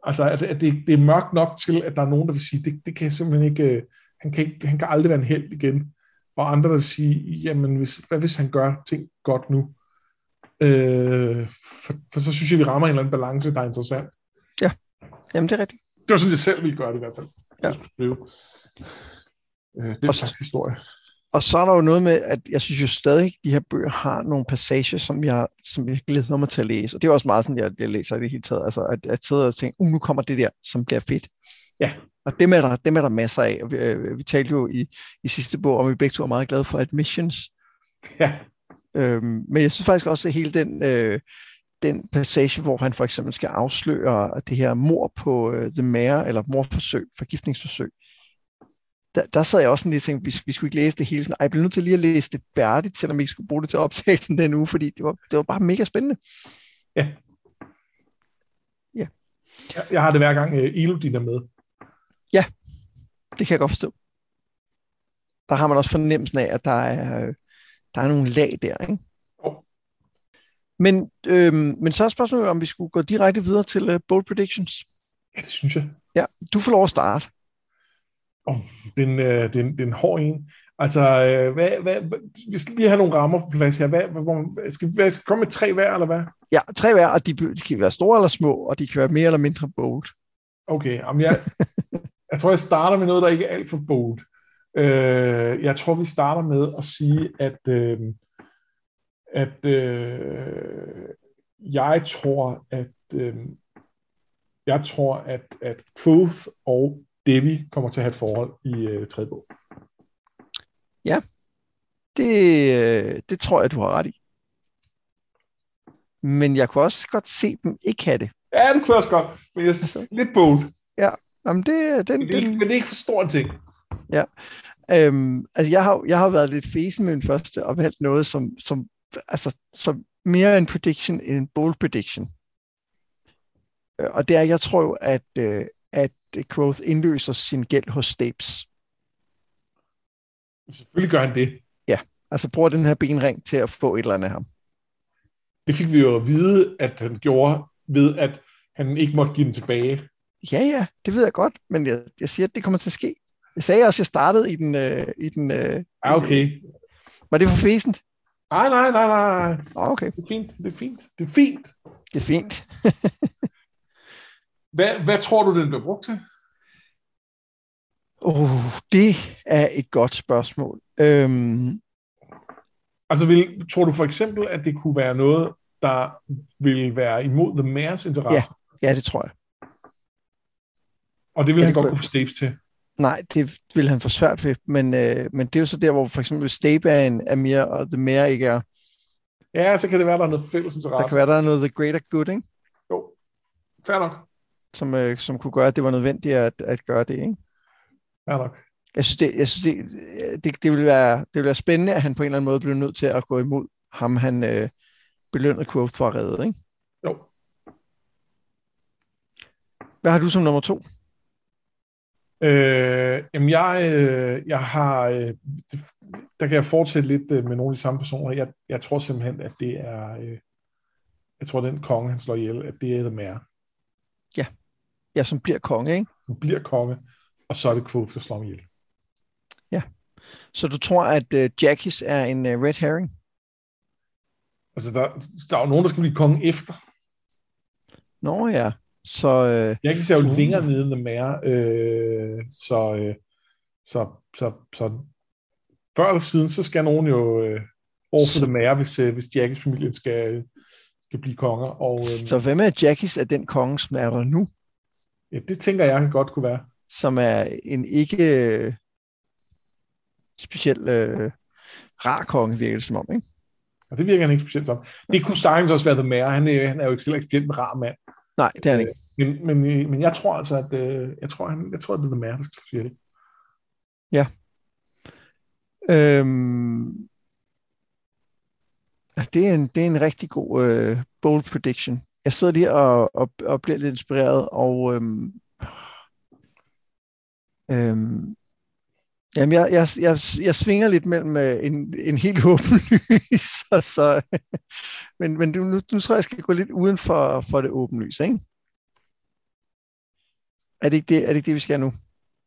altså at, at det, det er mørkt nok til, at der er nogen, der vil sige, det, det kan simpelthen ikke, øh, han kan, ikke, han kan aldrig være en held igen. Og andre, der vil sige, jamen hvis, hvad hvis han gør ting godt nu? Øh, for, for så synes jeg, vi rammer en eller anden balance, der er interessant. Ja, jamen det er rigtigt. Det var sådan, jeg selv ville gøre det i hvert fald. Ja. Jeg skulle skrive. Øh, det er Og- faktisk historie. Og så er der jo noget med, at jeg synes jo stadig, at de her bøger har nogle passager, som jeg, som jeg glæder mig til at læse. Og det er også meget sådan, jeg, jeg læser i det hele taget. Altså, at, at sidde og tænke, uh, nu kommer det der, som bliver fedt. Ja. Og dem er der, dem er der masser af. Og vi, øh, vi talte jo i, i sidste bog, om vi begge to er meget glade for Admissions. Ja, Øhm, men jeg synes faktisk også, at hele den, øh, den passage, hvor han for eksempel skal afsløre det her mor på øh, The Mare, eller morforsøg, forgiftningsforsøg, der, der sad jeg også sådan lidt og tænkte, vi, vi skulle ikke læse det hele. Sådan, Ej, jeg blev nødt til lige at læse det færdigt, selvom vi ikke skulle bruge det til optagelsen den uge, fordi det var, det var bare mega spændende. jeg, jeg har det hver gang uh, Elodin er med. Det kan jeg godt forstå. Der har man også fornemmelsen af, at der er, øh, der er nogle lag der, ikke? Men, øhm, men så er spørgsmålet, om vi skulle gå direkte videre til uh, bold predictions. Ja, det synes jeg. Ja, du får lov at starte. Den, øh, den, den hård en. Altså, øh, hvad, hvad, vi skal lige have nogle rammer på plads her. Hvad, hvor, skal, hvad, skal komme med tre hver, eller hvad? Ja, tre hver, og de, de kan være store eller små, og de kan være mere eller mindre bold. Okay, jamen jeg, jeg tror, jeg starter med noget, der ikke er alt for bold. Øh, jeg tror, vi starter med at sige, at, øh, at øh, jeg tror, at øh, jeg tror, at, at Quoth og Devi kommer til at have et forhold i øh, tredje bog. Det, øh, det tror jeg, du har ret i. Men jeg kunne også godt se dem ikke have det. Ja, det kunne jeg også godt, men jeg synes, lidt bold. Jamen det, den, Men det, er den, men det er ikke for stor en ting. øhm, altså jeg har, jeg har været lidt fesen med den første og valgt noget, som, som, altså, som mere en prediction end en bold prediction. Øh, Og det er, jeg tror at, øh, at Quoth indløser sin gæld hos Stapes. Selvfølgelig gør han det. Altså bruger den her benring til at få et eller andet af ham. Det fik vi jo at vide, at han gjorde ved, at han ikke måtte give den tilbage. Ja, ja, det ved jeg godt, men jeg, jeg siger, at det kommer til at ske. Jeg sagde også, at jeg startede i den... Øh, i den øh, Ja, okay. var det for fæsent? Nej, nej, nej, nej. Okay, Det er fint, det er fint, det er fint. det er fint. Hvad, hvad tror du, den bliver brugt til? Oh, det er et godt spørgsmål. Øhm, Altså, vil, tror du for eksempel, at det kunne være noget, der vil være imod The Mares interesse? ja, det tror jeg. Og det vil Ja, han godt kunne- få Stapes til. Nej, det vil han få svært ved, men, øh, men det er jo så der, hvor for eksempel Stabe er, en, er mere, og The Mere ikke er. Ja, så kan det være, der er noget fælles Der interesse. kan være, der er noget The Greater Good, ikke? Jo, fair nok. Som, øh, som kunne gøre, at det var nødvendigt at, at gøre det, ikke? Fair nok. Jeg synes, det, jeg synes det, det, det, ville være, det ville være spændende, at han på en eller anden måde blev nødt til at gå imod ham, han øh, belønnede Quoth for at redde, ikke? Jo. Hvad har du som nummer to? Øh, jamen, jeg, øh, jeg har... Øh, der kan jeg fortsætte lidt øh, med nogle af de samme personer. Jeg, jeg tror simpelthen, at det er... Øh, jeg tror, den konge, han slår ihjel, at det er The Mare. Ja, som bliver konge, ikke? Han bliver konge, og så er det Quoth, der slår ham ihjel. Så du tror, at øh, Jackies er en øh, red herring? Altså, der, der er jo nogen, der skal blive konge efter. Nå ja, så øh, Jeg kan se jo Uh. længere nede end Mare. Øh, så, øh, så, så, så før eller siden, så skal nogen jo øh, over for The Mare, hvis, øh, hvis Jackies familien skal, skal blive konger. Og øh, Så hvem af Jackies er den konge, som er der nu, ja, det tænker jeg, godt kunne være. som er en ikke øh, speciel øh, rar konge, virker det som om, ikke? Og det virker han ikke specielt som. Det kunne sagtens også være The Mare. Han er, han er jo ikke selv specielt en rar mand. Nej, det er han ikke. Men, men, men jeg tror altså, at, øh, jeg tror, han, jeg tror, at det er The Mare, der skal sige det. Øhm, ja, det, er en, det er en rigtig god øh, bold prediction. Jeg sidder lige og, og, og bliver lidt inspireret, og øhm, øhm, Jamen, jeg, jeg, jeg, jeg svinger lidt mellem øh, en, en helt åben lys, og så, men, men nu, nu tror jeg, jeg skal gå lidt uden for, for det åbne lys, ikke? Er det ikke det, er det, ikke det vi skal nu?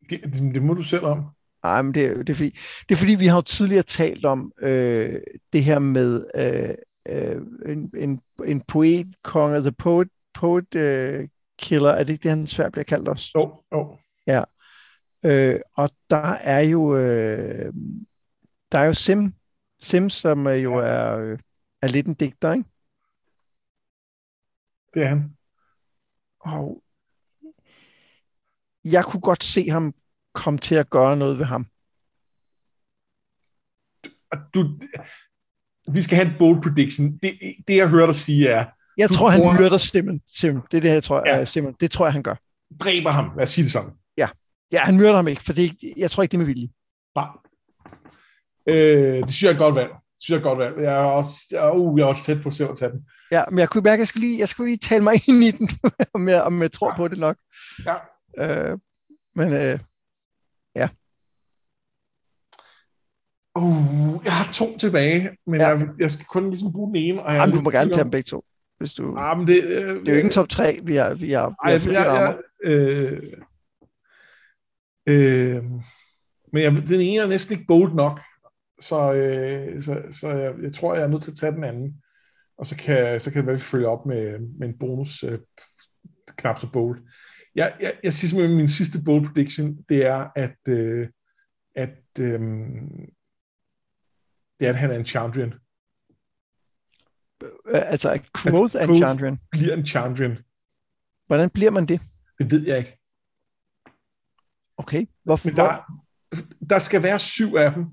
Det, det må du selv om. Nej, men det, det, er fordi, det er fordi, vi har jo tidligere talt om øh, det her med øh, øh, en, en, en poet, konge, the poet, poet øh, killer, er det ikke det, han svært bliver kaldt også? Jo, jo. Ja. Øh, og der er jo øh, der er jo Sim, Sim som øh, jo er, øh, er lidt en digter, ikke? Det er han. Og jeg kunne godt se ham komme til at gøre noget ved ham. Du, vi skal have en bold prediction. Det, det jeg hører dig sige er... Jeg tror, han myrder Simon. Simon. Det er det, jeg tror, Ja. ja. Simon. Det tror jeg, han gør. Dræber ham. Lad os sige det sådan. Ja, han myrder ham ikke, for det, jeg tror ikke, det er med vilje. Nej. Øh, det synes jeg er et godt valg. Det synes jeg er godt valg. Jeg er også, uh, jeg er også tæt på selv at tage den. Ja, men jeg kunne mærke, at jeg skulle lige, jeg skulle lige tale mig ind i den, om jeg, om jeg tror på det nok. Ja. Øh, men øh, Uh, jeg har to tilbage, men Ja. jeg, jeg skal kun ligesom bruge den ene. Og jeg jamen, du må gerne tage dem begge to. Hvis du, om- Ah, men det, øh, det er jo ikke en top 3, vi har, vi har, vi Ej, har flere jeg, rammer. jeg, øh, øh, men jeg, den ene er næsten ikke bold nok, så, øh, så, så jeg, jeg tror, jeg er nødt til at tage den anden. Og så kan, så kan det være, at vi følger op med, med en bonus øh, knap så bold. Jeg, jeg, jeg siger simpelthen, at min sidste bold prediction, det er, at, øh, at øh, det er, at han er en Chandrian. Øh, altså, Quoth and Quoth- Chandrian. Bliver en Chandrian. Hvordan bliver man det? Det ved jeg ikke. Okay. Hvorfor? Men der, der skal være syv af dem,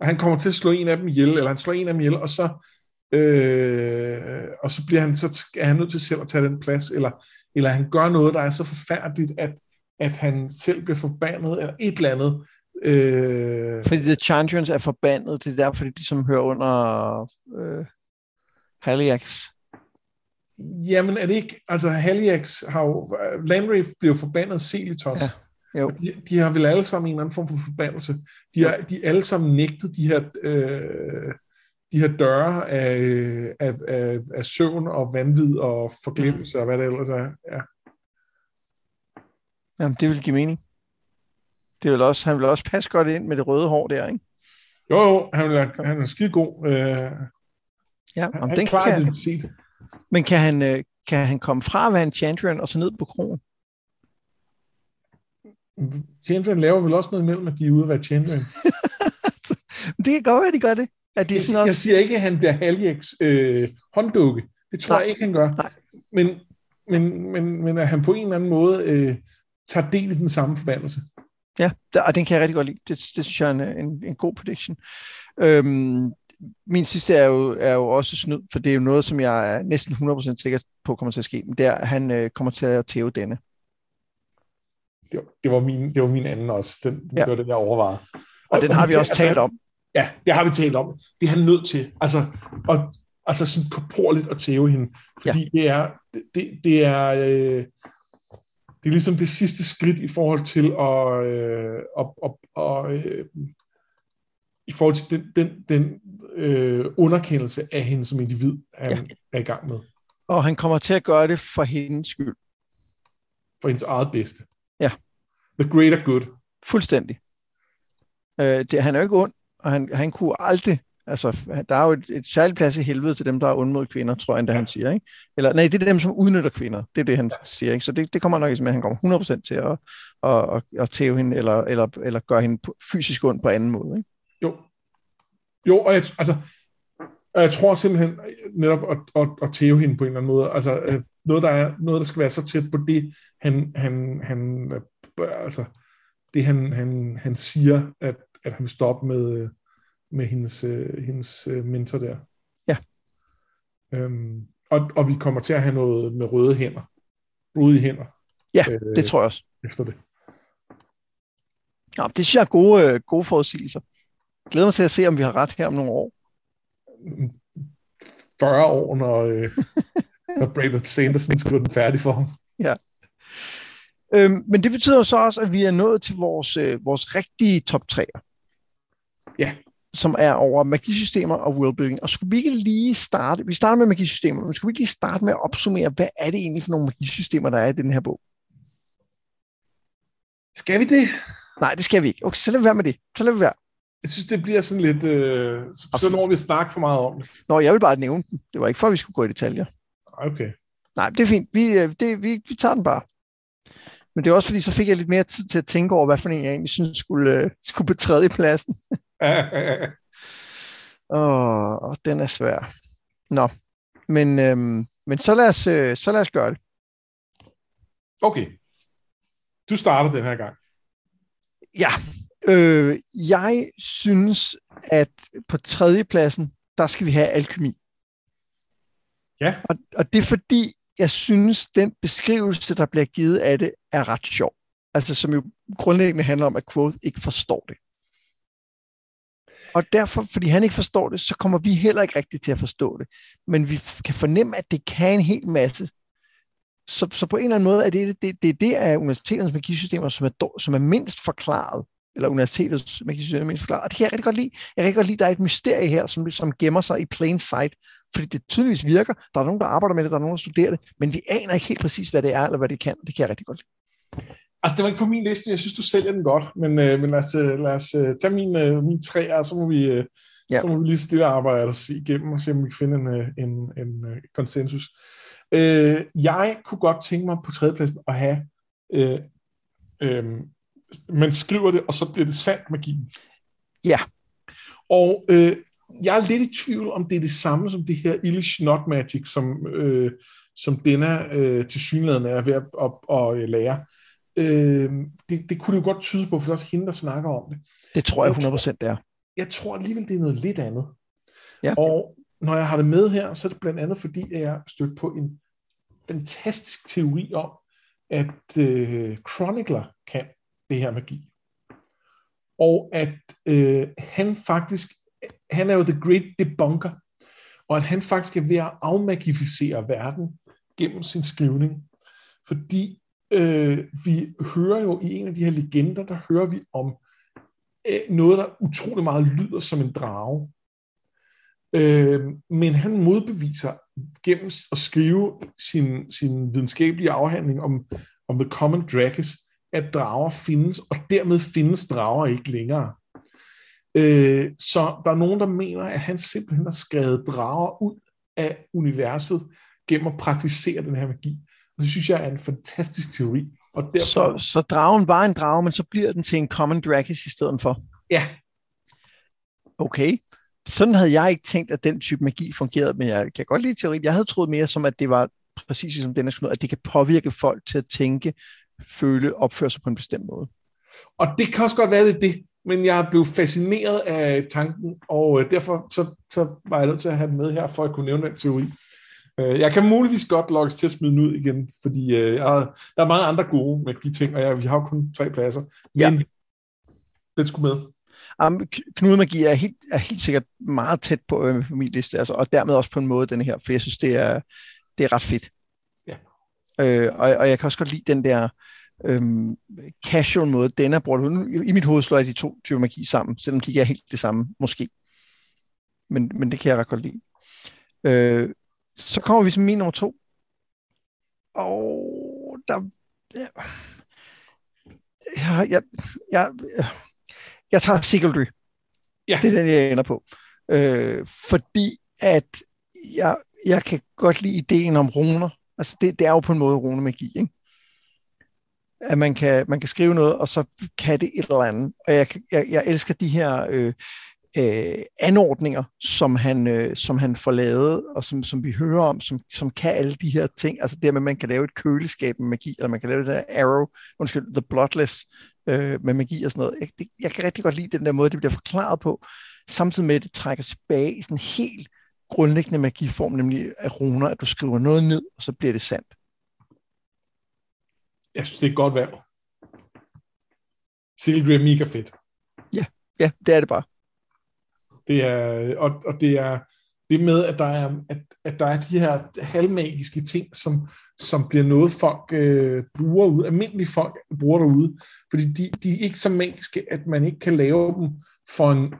og han kommer til at slå en af dem ihjel, eller han slår en af dem ihjel, og så, øh, og så bliver han, så er han nødt til selv at tage den plads, eller, eller han gør noget, der er så forfærdeligt, at, at han selv bliver forbandet, eller et eller andet. Øh, Fordi The Chandrians er forbandet. Det er derfor, de som hører under øh, Haliax. jamen er det ikke, altså Haliax har jo, Landry jo forbandet Celitos. Ja, jo. De, de har vel alle sammen en eller anden form for forbandelse. De har de er alle sammen nægtet de her, øh, de her døre af, af, af, af søvn og vanvid og forglemmelse og hvad det ellers er. Ja. Jamen, det vil give mening. Det vil også, han vil også passe godt ind med det røde hår der, ikke? Jo, jo, han, er, han er skide god. Øh, Ja, han, om han den klarer kan, identitet. men kan han, øh, kan han komme fra at være en Chandrian og så ned på krogen? Chandrian laver vel også noget imellem, at de er ude at være Chandrian. det kan godt være, at de gør det. At de Jeg, sådan jeg også, siger ikke, at han bliver Haliax øh, hånddukke. Det tror Nej. jeg ikke, han gør. Nej. Men, men, men, men at han på en eller anden måde øh, tager del i den samme forbandelse. Ja, der, og den kan jeg rigtig godt lide. Det, det synes jeg er en, en, en god prediction. Øhm, min sidste er jo, er jo også snyd, for det er jo noget, som jeg er næsten 100% sikker på kommer til at ske. Men det er, at han øh, kommer til at tæve denne. Det var, det var, min, det var min anden også. Den, Ja. det var den, jeg overvejede. Og den har vi også altså, talt om. Ja, det har vi talt om. Det er han nødt til. Altså, og, altså sådan korporligt at tæve hende. Fordi ja. det er, det, det, det er, øh, det er ligesom det sidste skridt i forhold til at, øh, og, og, og, øh, i forhold til den, den, den øh, underkendelse af hende som individ, han ja. er i gang med. Og han kommer til at gøre det for hendes skyld. For hendes eget bedste. Ja. The greater good. Fuldstændig. Øh, det, han er jo ikke ond, og han, han kunne aldrig, altså der er jo et, et særligt plads i helvede til dem, der er ond mod kvinder, tror jeg endda han siger, ikke? Eller nej, det er dem, som udnytter kvinder, det er det, han siger, ikke? Så det, det kommer nok ikke med, at han kommer 100% til at, at, at, at tæve hende, eller, eller, eller gøre hende fysisk ondt på anden måde, ikke? Jo. Jo, og jeg, altså, jeg tror simpelthen netop at, at, at tæve hende på en eller anden måde. Altså, øh, noget, der er, noget, der skal være så tæt på det, han, han, han øh, altså, det han, han, han siger, at, at han vil stoppe med, øh, med hendes, øh, hendes øh, mentor der. Ja. Øhm, og, og vi kommer til at have noget med røde hænder. Røde hænder. Ja, øh, det tror jeg også. Efter det. Nå, det synes jeg er gode, øh, gode forudsigelser. Glæder mig til at se, om vi har ret her om nogle år. 40 år, når, øh, når Brandon Sanderson skriver den færdig for ham. Øhm, men det betyder så også, at vi er nået til vores, øh, vores rigtige top 3'er. Ja. Som er over magisystemer og worldbuilding. Og skulle vi ikke lige starte, vi starter med magisystemer, men skulle vi ikke lige starte med at opsummere, hvad er det egentlig for nogle magisystemer, der er i den her bog? Skal vi det? Nej, det skal vi ikke. Okay, så lad være med det. Så lad vi være. Jeg synes, det bliver sådan lidt... Øh, så, så når vi snakke for meget om det. Nå, jeg vil bare nævne den. Det var ikke for, at vi skulle gå i detaljer. Okay. Nej, det er fint. Vi, øh, det, vi, vi tager den bare. Men det er også fordi, så fik jeg lidt mere tid til at tænke over, hvad for en jeg egentlig synes skulle, øh, skulle betræde i pladsen. Åh, oh, den er svær. Nå, men, øhm, men så, lad os, øh, så lad os gøre det. Okay. Du starter den her gang. Ja, øh, jeg synes, at på tredjepladsen, der skal vi have alkemi. Ja. Og, og det er fordi, jeg synes, den beskrivelse, der bliver givet af det, er ret sjov. Altså, som jo grundlæggende handler om, at Quoth ikke forstår det. Og derfor, fordi han ikke forstår det, så kommer vi heller ikke rigtigt til at forstå det. Men vi kan fornemme, at det kan en hel masse. Så, så på en eller anden måde er det det, det, det af universiteternes magisystemer, som er, som er mindst forklaret, eller universitetets magisystemer er mindst forklaret. Og det kan jeg rigtig godt lide. Jeg kan rigtig godt lide, at der er et mysterie her, som, som gemmer sig i plain sight, fordi det tydeligvis virker. Der er nogen, der arbejder med det, der er nogen, der studerer det, men vi aner ikke helt præcis, hvad det er, eller hvad det kan. Det kan jeg rigtig godt lide. Altså, det var ikke på min liste. Jeg synes, du sælger den godt. Men, øh, men lad os, øh, lad os øh, tage min, øh, min tre, og så må vi, øh, ja. så må vi lige stille arbejde og se igennem, og se, om vi kan finde en, øh, en, en, en konsensus. Øh, jeg kunne godt tænke mig på tredjepladsen at have, øh, øh, man skriver det, og så bliver det sandt magi. Ja. Og øh, jeg er lidt i tvivl, om det er det samme som det her Illish Not Magic, som, øh, som denne øh, til synligheden er ved at, at, at, at lære. Øh, det, det kunne det jo godt tyde på, for det er også hende, der snakker om det. Det tror jeg 100% det er. Jeg tror alligevel, det er noget lidt andet. Ja. Og når jeg har det med her, så er det blandt andet fordi, jeg stødt på en fantastisk teori om, at øh, Chronicler kan det her magi. Og at øh, han faktisk, han er jo the great debunker, og at han faktisk er ved at afmagificere verden gennem sin skrivning. Fordi øh, vi hører jo i en af de her legender, der hører vi om øh, noget, der utrolig meget lyder som en drage. Øh, men han modbeviser gennem at skrive sin, sin videnskabelige afhandling om, om The Common Dragus, at drager findes, og dermed findes drager ikke længere. Øh, så der er nogen, der mener, at han simpelthen har skrevet drager ud af universet gennem at praktisere den her magi. Og det synes jeg er en fantastisk teori. Og derfor... så, så dragen var en drage, men så bliver den til en common dragus i stedet for? Ja. Okay. Sådan havde jeg ikke tænkt, at den type magi fungerede, men jeg kan godt lide teorien. Jeg havde troet mere som, at det var præcis som den er at det kan påvirke folk til at tænke, føle, opføre sig på en bestemt måde. Og det kan også godt være, det det, men jeg blev fascineret af tanken, og øh, derfor så, så var jeg nødt til at have den med her, for at kunne nævne den teori. Øh, jeg kan muligvis godt lokkes til at smide den ud igen, fordi øh, jeg, der er mange andre gode med de ting, og jeg, vi har jo kun tre pladser. Ja. Men den skulle med. Um, Knudemagi er helt, er helt sikkert meget tæt på, øh, på min liste, altså, og dermed også på en måde den her, for jeg synes, det er, det er ret fedt. Ja. Øh, og, og jeg kan også godt lide den der øhm, casual måde, den er brugt. I, I mit hoved slår jeg de to typer magi sammen, selvom de ikke er helt det samme, måske. Men, men det kan jeg ret godt lide. Øh, så kommer vi til min nummer to. Og der... Ja, jeg, jeg, jeg, jeg tager Sigildry. Ja. Det er den, jeg ender på. Øh, fordi at jeg, jeg kan godt lide ideen om runer. Altså det, det er jo på en måde runemagi, ikke? At man kan, man kan skrive noget, og så kan det et eller andet. Og jeg, jeg, jeg elsker de her øh, øh, anordninger, som han, øh, som han får lavet, og som, som vi hører om, som, som kan alle de her ting. Altså det med, at man kan lave et køleskab med magi, eller man kan lave det der arrow, undskyld, the bloodless øh, med magi og sådan noget. Jeg, det, jeg kan rigtig godt lide den der måde, det bliver forklaret på, samtidig med, at det trækker tilbage i sådan helt grundlæggende magiform, nemlig af runer, at du skriver noget ned, og så bliver det sandt. Jeg synes, det er et godt valg. Sildry er mega fedt. Ja, ja, det er det bare. Det er, og, og det er det med, at der er, at, at der er de her halvmagiske ting, som, som bliver noget, folk øh, bruger ud, almindelige folk bruger derude, fordi de, de er ikke så magiske, at man ikke kan lave dem for en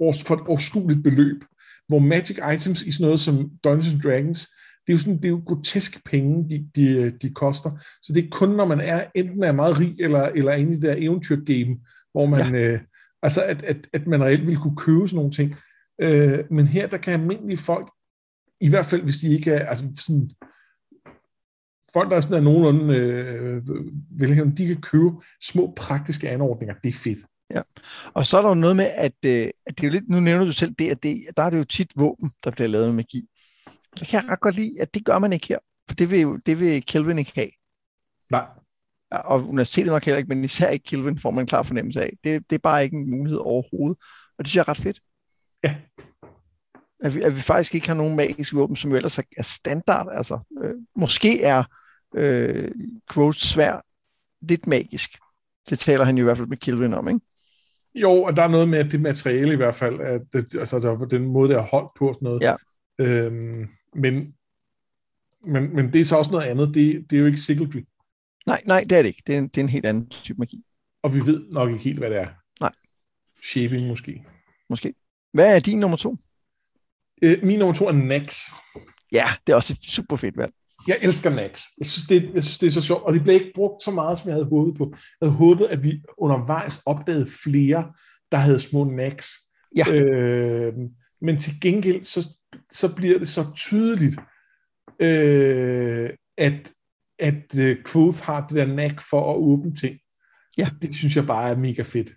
for et overskueligt beløb. Hvor magic items i sådan noget som Dungeons and Dragons, det er jo sådan, det er jo grotesk penge, de, de, de koster. Så det er kun, når man er enten er meget rig, eller, eller inde i det der eventyrgame, hvor man, ja. øh, altså at, at, at man reelt vil kunne købe sådan nogle ting. Øh, men her, der kan almindelige folk, i hvert fald hvis de ikke er, altså sådan, folk, der er sådan er nogenlunde øh, velhævende, de kan købe små praktiske anordninger. Det er fedt. Ja, og så er der jo noget med, at, øh, at det er jo lidt, nu nævner du selv det, at det, der er det jo tit våben, der bliver lavet med magi. Det kan jeg ret godt lide, at det gør man ikke her, for det vil, det vil Kelvin ikke have. Nej. Og universitetet nok heller ikke, men især ikke Kelvin får man en klar fornemmelse af. Det, det er bare ikke en mulighed overhovedet, og det synes jeg er ret fedt. Ja. At vi, at vi faktisk ikke har nogen magiske våben, som jo ellers er standard. Altså, øh, måske er øh, quotes svær lidt magisk. Det taler han jo i hvert fald med Kelvin om, ikke? Jo, og der er noget med det materiale i hvert fald, at det, altså der, den måde, det er holdt på og sådan noget. Ja. Øhm, men, men, men det er så også noget andet. Det, det er jo ikke Sigildry. Nej, nej, det er det ikke. Det er, en, det er en helt anden type magi. Og vi ved nok ikke helt, hvad det er. Nej. Shaping måske. Måske. Hvad er din nummer to? Øh, min nummer to er Nax. Ja, det er også super fedt valg. Jeg elsker Nax. Jeg synes, det, jeg synes, det er så sjovt, og det blev ikke brugt så meget, som jeg havde håbet på. Jeg havde håbet, at vi undervejs opdagede flere, der havde små Nax. Ja. Øh, men til gengæld, så, så bliver det så tydeligt, øh, at, at uh, Quoth har det der knack for at åbne ting. Ja. Det synes jeg bare er mega fedt.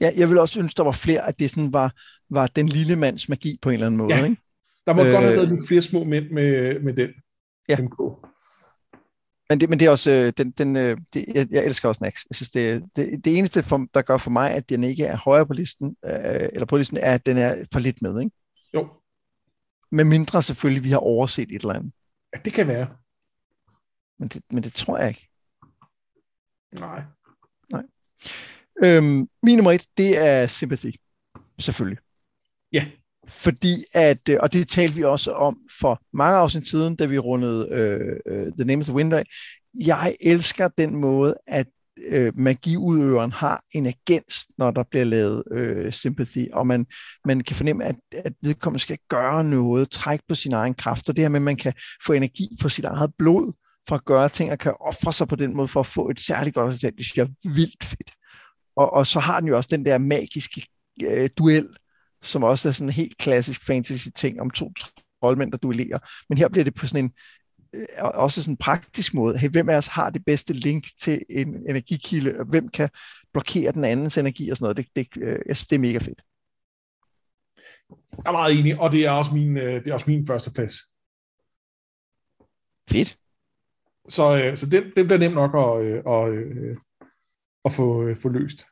Ja, jeg vil også synes, der var flere, at det sådan var, var den lille mands magi på en eller anden måde. Ja. Ikke? Der må øh, godt have Øh. været lidt flere små mænd med, med den. Ja. MK. Men det, men det er også, øh, den, den, øh, det, jeg, jeg elsker også Nax. Jeg synes, det, det, det eneste, for, der gør for mig, at den ikke er højere på listen, øh, eller på listen, er, at den er for lidt med. Ikke? Jo, Med mindre selvfølgelig, vi har overset et eller andet. ja, det kan være. Men det, men det tror jeg ikke. Nej. Øhm, min nummer et, det er Sympathy. Selvfølgelig. Ja. Fordi at, øh, og det talte vi også om for mange afsnit siden, da vi rundede øh, øh, The Name of the Wind af. Jeg elsker den måde, at øh, magiudøveren har en agens, når der bliver lavet øh, sympathy, og man, man kan fornemme, at, at vedkommende skal gøre noget, trække på sin egen kraft, og det her med, at man kan få energi fra sit eget blod, for at gøre ting, og kan ofre sig på den måde for at få et særligt godt resultat. Det synes jeg er vildt fedt. Og, og så har den jo også den der magiske øh, duel, som også er sådan en helt klassisk fantasy-ting om to troldmænd, der duellerer. Men her bliver det på sådan en øh, også sådan en praktisk måde. Hey, hvem af os har det bedste link til en energikilde, og hvem kan blokere den andens energi og sådan noget. Det, det, øh, jeg synes, det er mega fedt. Jeg er meget enig, og det er også min, øh, det er også min første plads. Fedt. Så, øh, så det, det bliver nemt nok at, øh, og, øh, at få, øh, få løst.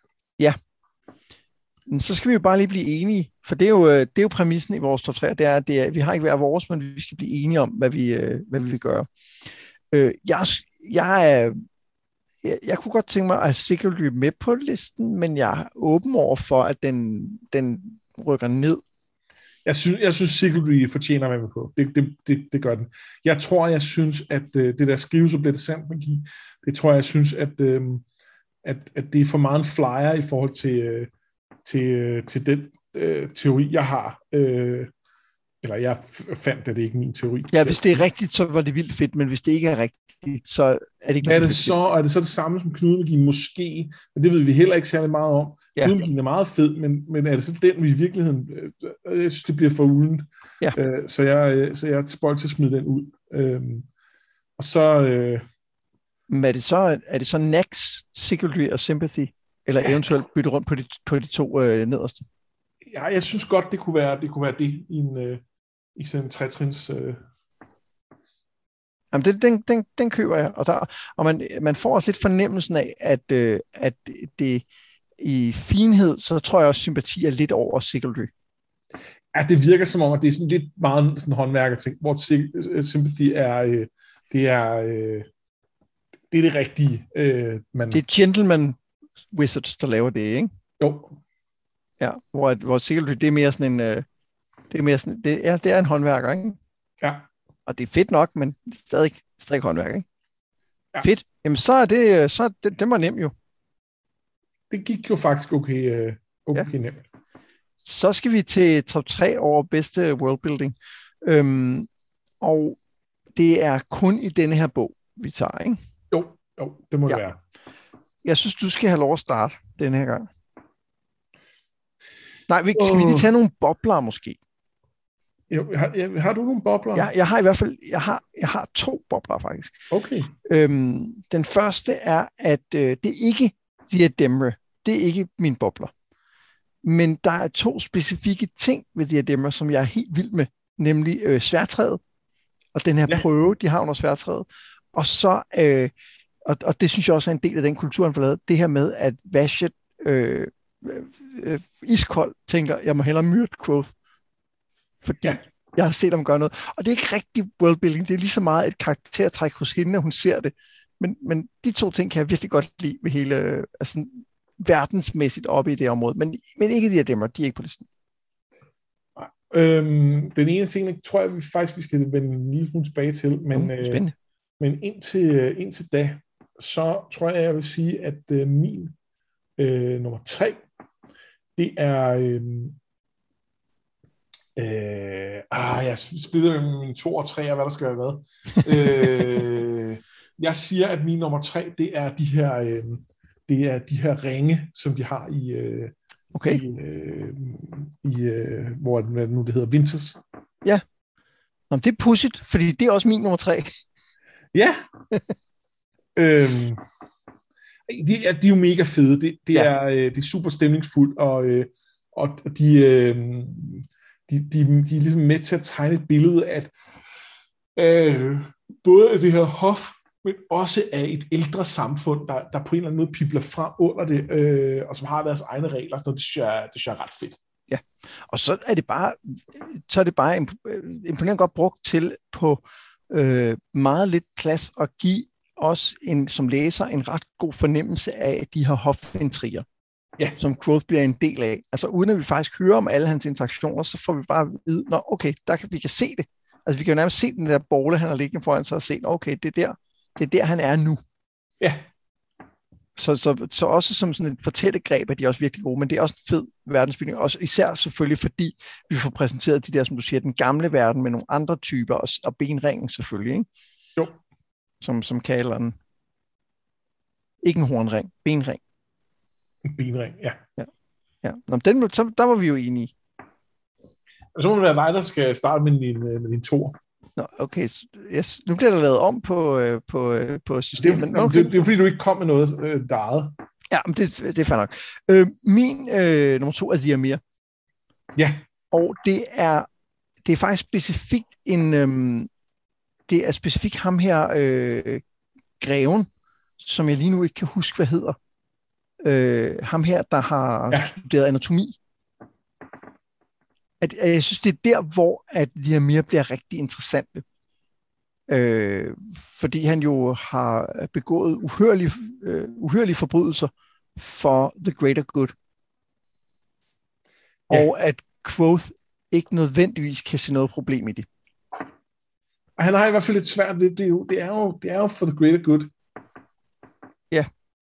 Men så skal vi jo bare lige blive enige, for det er jo, øh, det er jo præmissen i vores top 3, det er, det er, vi har ikke hver vores, men vi skal blive enige om, hvad vi, øh, hvad vi vil gøre. Øh, jeg, jeg, er, jeg, jeg kunne godt tænke mig at sikkert Sigurdry med på listen, men jeg er åben over for, at den, den rykker ned. Jeg synes, jeg synes Sigurdry fortjener at være med på. Det, det, det, det gør den. Jeg tror, jeg synes, at øh, det der skrives og bliver det sandt magi, det tror jeg, jeg synes, at, øh, at, at det er for meget en flyer i forhold til, øh, til, øh, til den øh, teori, jeg har. Øh, eller jeg fandt, at det ikke er min teori. Ja, hvis det er rigtigt, så var det vildt fedt, men hvis det ikke er rigtigt, så er det ikke Hvad er det fedt. så? Og er det så det samme som knudemagien? Måske, men det ved vi heller ikke særlig meget om. Ja. Knudemagien er meget fed, men, men er det så den, vi i virkeligheden... Øh, jeg synes, det bliver for uldent. Ja. Øh, så, jeg, øh, så jeg er tilbøjelig til at smide den ud. Øh, og så... Øh, Men er det så, er det så Nax, Sigurdry og Sympathy? Eller Ja. eventuelt bytte rundt på de, på de to øh, nederste? ja, jeg synes godt, det kunne være det, kunne være det i, en, øh, i sådan en trætrins... Øh, Jamen, den, den, den, den køber jeg. Og, der, og man, man får også lidt fornemmelsen af, at, øh, at det i finhed, så tror jeg også, sympati er lidt over Sigurdry. ja, det virker som om, at det er sådan lidt meget sådan håndværkerting, hvor øh, sympathy er... Øh, det er... Øh, det er det rigtige, øh, man... Det er gentleman wizards, der laver det, ikke? Jo, Ja, hvor, hvor Sigurdry, det er mere sådan en... Øh, det er mere sådan, det, ja, det er en håndværker, ikke? ja. Og det er fedt nok, men stadig, stadig håndværker, ikke? Ja. Fedt. Jamen, så er det, så er det, det var nemt jo. Det gik jo faktisk okay, øh, okay ja. nemt. Så skal vi til top 3 over bedste worldbuilding. Øhm, og det er kun i denne her bog, vi tager, ikke? Jo, jo det må ja. det være. Jeg synes, du skal have lov at starte denne her gang. Nej, vi, skal vi lige tage nogle bobler måske? Jo, har, har du nogle bobler? Ja, jeg har i hvert fald jeg har, jeg har to bobler faktisk. Okay. Øhm, den første er, at øh, det er ikke Diademre. Det er ikke min bobler. Men der er to specifikke ting ved Diademre, som jeg er helt vild med. Nemlig øh, sværtræet, og den her ja. prøve, de har under sværtræet. Og så, øh, og, og det synes jeg også er en del af den kultur, han får lavet, det her med, at Vashet øh, øh, øh, iskold tænker, jeg må hellere myrde Quoth fordi ja. jeg har set ham gøre noget. Og det er ikke rigtig worldbuilding, det er lige så meget et karaktertræk hos hende, at hun ser det. Men, men de to ting kan jeg virkelig godt lide ved hele, altså verdensmæssigt oppe i det område. Men, men ikke de her demmer, de er ikke på listen. Øhm, den ene ting, tror jeg vi faktisk, vi skal vende en lille smule tilbage til, men, mm, øh, men indtil, indtil da, så tror jeg, jeg vil sige, at øh, min øh, nummer tre, det er øh, Øh, ah, jeg spiller med mine to og tre, og hvad der skal være hvad. øh, jeg siger, at min nummer tre, det er de her, øh, det er de her ringe, som de har i, øh, okay. i, øh, i øh, hvor hvad nu det hedder, Winters. Ja. Nå, det er pudsigt, fordi det er også min nummer tre. Ja. øhm, de, er, de er jo mega fede. Det, det, ja. er, øh, det er super stemningsfuldt, og, øh, og de, øh, de, de, de er ligesom med til at tegne et billede af af både af det her hof, men også af et ældre samfund, der, der på en eller anden måde pibler frem under det, øh, og som har deres egne regler, så det synes jeg, det synes jeg er ret fedt. Ja, og så er det bare, så er det bare imponerende godt brugt til på øh, meget lidt plads at give os en, som læser en ret god fornemmelse af de her hofintriger ja. som Growth bliver en del af. Altså uden at vi faktisk hører om alle hans interaktioner, så får vi bare at vide, nå okay, der kan, vi kan se det. Altså vi kan jo nærmest se den der bolle, han har liggende foran sig og se, okay, det er der, det er der han er nu. Ja. Så, så, så også som sådan et fortællegreb er de også virkelig gode, men det er også en fed verdensbygning, også især selvfølgelig fordi vi får præsenteret de der, som du siger, den gamle verden med nogle andre typer, og, og benringen selvfølgelig, ikke? Jo. Som, som kalder den. Ikke en hornring, benring. En benring, ja. ja. ja. Nå, den, så, der var vi jo enige. Og så må det være dig, der skal starte med din, øh, med din tor. Nå, okay. Yes. Nu bliver der lavet om på, øh, på, øh, på systemet. Det er, okay. det, det er fordi, du ikke kom med noget øh, eget. Ja, men det, det er fair nok. Øh, min øh, nummer to er Ziamir. Ja. Og det er, det er faktisk specifikt en... Øh, det er specifikt ham her, øh, greven, som jeg lige nu ikke kan huske, hvad hedder øh, ham her, der har ja. studeret anatomi. At, at jeg synes, det er der, hvor at mere bliver rigtig interessante. Øh, fordi han jo har begået uhørlige, øh, uhørlige forbrydelser for the greater good. Ja. Og at Quoth ikke nødvendigvis kan se noget problem i det. Og han har i hvert fald lidt svært det. Det er jo, det er jo, det er jo for the greater good.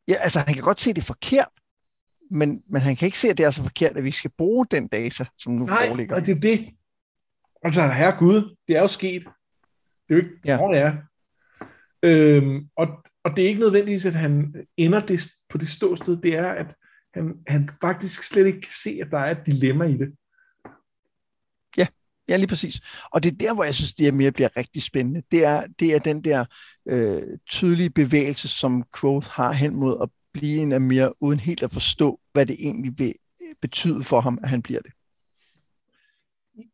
Ja. Altså han kan godt se det forkert, men, men han kan ikke se, at det er så forkert, at vi skal bruge den data, som nu Nej, foreligger. Nej, det er det. Altså, herre Gud, det er jo sket. Det er jo ikke, ja. Oh, ja. Øhm, og, og det er ikke nødvendigvis, at han ender det, på det ståsted, det er, at han, han faktisk slet ikke kan se, at der er et dilemma i det. Ja, lige præcis. Og det er der, hvor jeg synes, det er mere bliver rigtig spændende. Det er, det er den der øh, tydelige bevægelse, som Quoth har hen mod at blive en mere uden helt at forstå, hvad det egentlig vil betyde for ham, at han bliver det.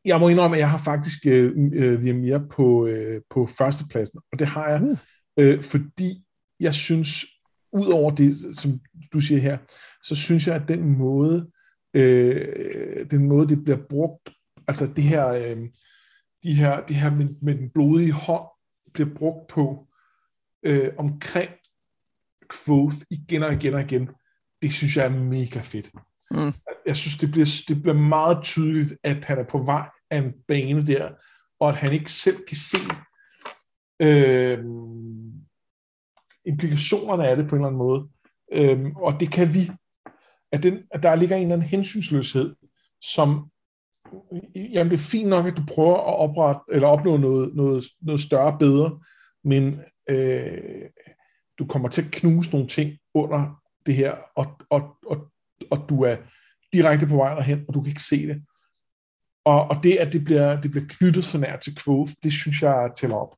Jeg må indrømme, at jeg har faktisk øh, øh, mere på, øh, på førstepladsen, og det har jeg, uh. øh, fordi jeg synes, ud over det, som du siger her, så synes jeg, at den måde, øh, den måde, det bliver brugt, altså det her, øh, de her, det her med, med den blodige hånd, bliver brugt på øh, omkring Quoth igen og igen og igen, det synes jeg er mega fedt. Mm. Jeg synes, det bliver, det bliver meget tydeligt, at han er på vej af en bane der, og at han ikke selv kan se øh, implikationerne af det på en eller anden måde. Øh, og det kan vi. At, den, at der ligger en eller anden hensynsløshed, som jamen det er fint nok, at du prøver at oprette, eller opnå noget, noget, noget større bedre, men øh, du kommer til at knuse nogle ting under det her, og, og, og, og du er direkte på vej derhen, og du kan ikke se det. Og, og det, at det bliver, det bliver knyttet så nær til Quoth, det synes jeg tæller op.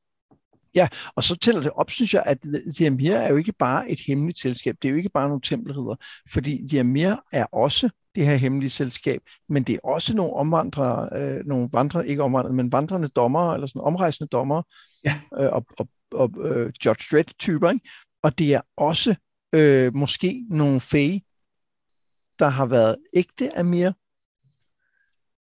Ja, og så tæller det op, synes jeg, at Diamir er jo ikke bare et hemmeligt selskab. Det er jo ikke bare nogle tempelridder, fordi Diamir er også det her hemmelige selskab, men det er også nogle omvandrere, øh, nogle vandre, ikke omvandrere, men vandrende dommere, eller sådan omrejsende dommere, ja. øh, og, og, og øh, Judge Dredd-typer, ikke? og det er også øh, måske nogle fæge, der har været ægte Amir. Og,